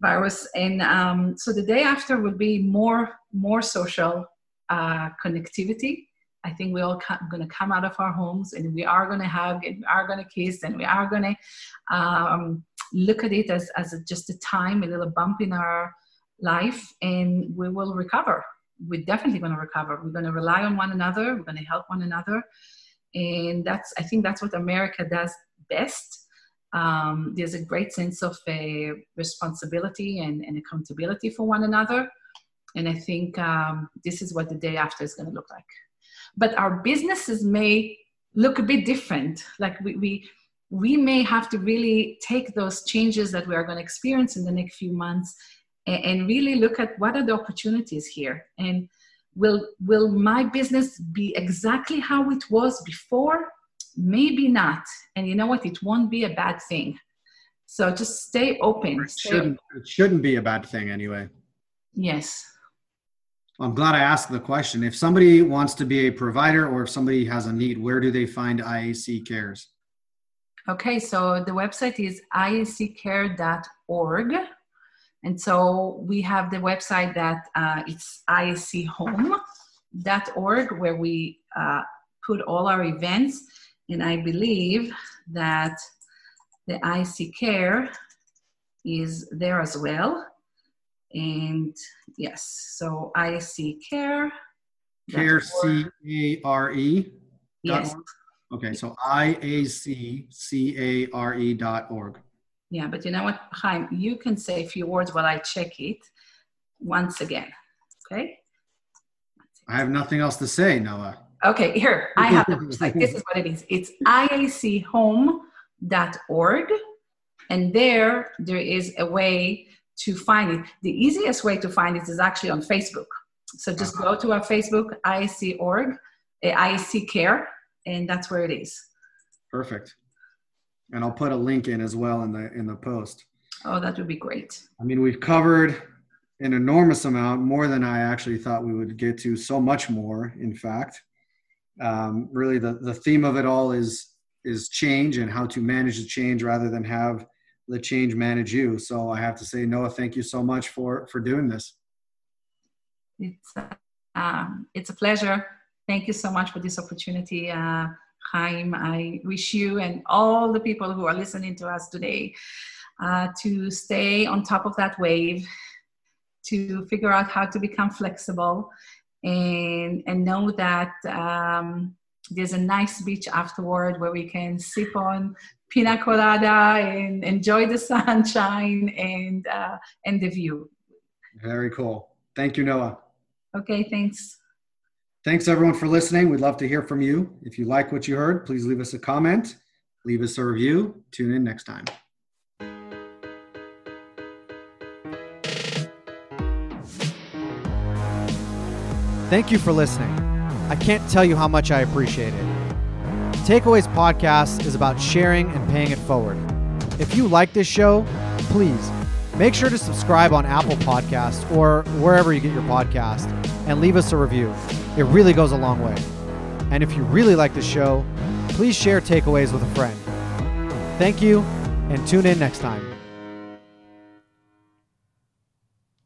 Speaker 2: virus. And um, so the day after will be more more social uh, connectivity. I think we all going to come out of our homes and we are going to hug and we are going to kiss and we are going to um, look at it as, as a, just a time, a little bump in our life, and we will recover. We're definitely going to recover. We're going to rely on one another. We're going to help one another. And that's, I think that's what America does best. Um, there's a great sense of a responsibility and, and accountability for one another. And I think um, this is what the day after is going to look like. But our businesses may look a bit different. Like we, we, we may have to really take those changes that we are going to experience in the next few months and, and really look at what are the opportunities here. And will, will my business be exactly how it was before? Maybe not. And you know what? It won't be a bad thing. So just stay open.
Speaker 1: It shouldn't, it shouldn't be a bad thing anyway.
Speaker 2: Yes.
Speaker 1: I'm glad I asked the question. If somebody wants to be a provider or if somebody has a need, where do they find IAC Cares?
Speaker 2: Okay, so the website is iaccare.org. And so we have the website that uh, it's iacathome.org where we uh, put all our events. And I believe that the IAC Care is there as well. And yes, so IAC Care.
Speaker 1: Care, C A R E.
Speaker 2: Yes.
Speaker 1: Okay, so I-A-C-C-A-R-E dot org.
Speaker 2: Yeah, but you know what, Chaim, you can say a few words while I check it once again, okay?
Speaker 1: I have nothing else to say, Noah.
Speaker 2: Okay, here, I have the [LAUGHS] website. this is what it is. It's iacathome.org, and there, there is a way to find it. The easiest way to find it is actually on Facebook. So just go to our Facebook, IAC org, uh, IAC care, and that's where it is.
Speaker 1: Perfect. And I'll put a link in as well in the in the post.
Speaker 2: Oh, that would be great.
Speaker 1: I mean, we've covered an enormous amount, more than I actually thought we would get to. So much more, in fact. Um, really, the the theme of it all is is change and how to manage the change rather than have the change manage you. So I have to say, Noah, thank you so much for for doing this.
Speaker 2: It's um, it's a pleasure. Thank you so much for this opportunity, uh, Chaim. I wish you and all the people who are listening to us today uh, to stay on top of that wave, to figure out how to become flexible, and and know that um, there's a nice beach afterward where we can sip on pina colada and enjoy the [LAUGHS] sunshine and uh, and the view.
Speaker 1: Very cool. Thank you, Noah.
Speaker 2: Okay, thanks.
Speaker 1: Thanks everyone for listening. We'd love to hear from you. If you like what you heard, please leave us a comment, leave us a review. Tune in next time. Thank you for listening. I can't tell you how much I appreciate it. Takeaways podcast is about sharing and paying it forward. If you like this show, please make sure to subscribe on Apple Podcast or wherever you get your podcast and leave us a review. It really goes a long way. And if you really like the show, please share takeaways with a friend. Thank you, and tune in next time.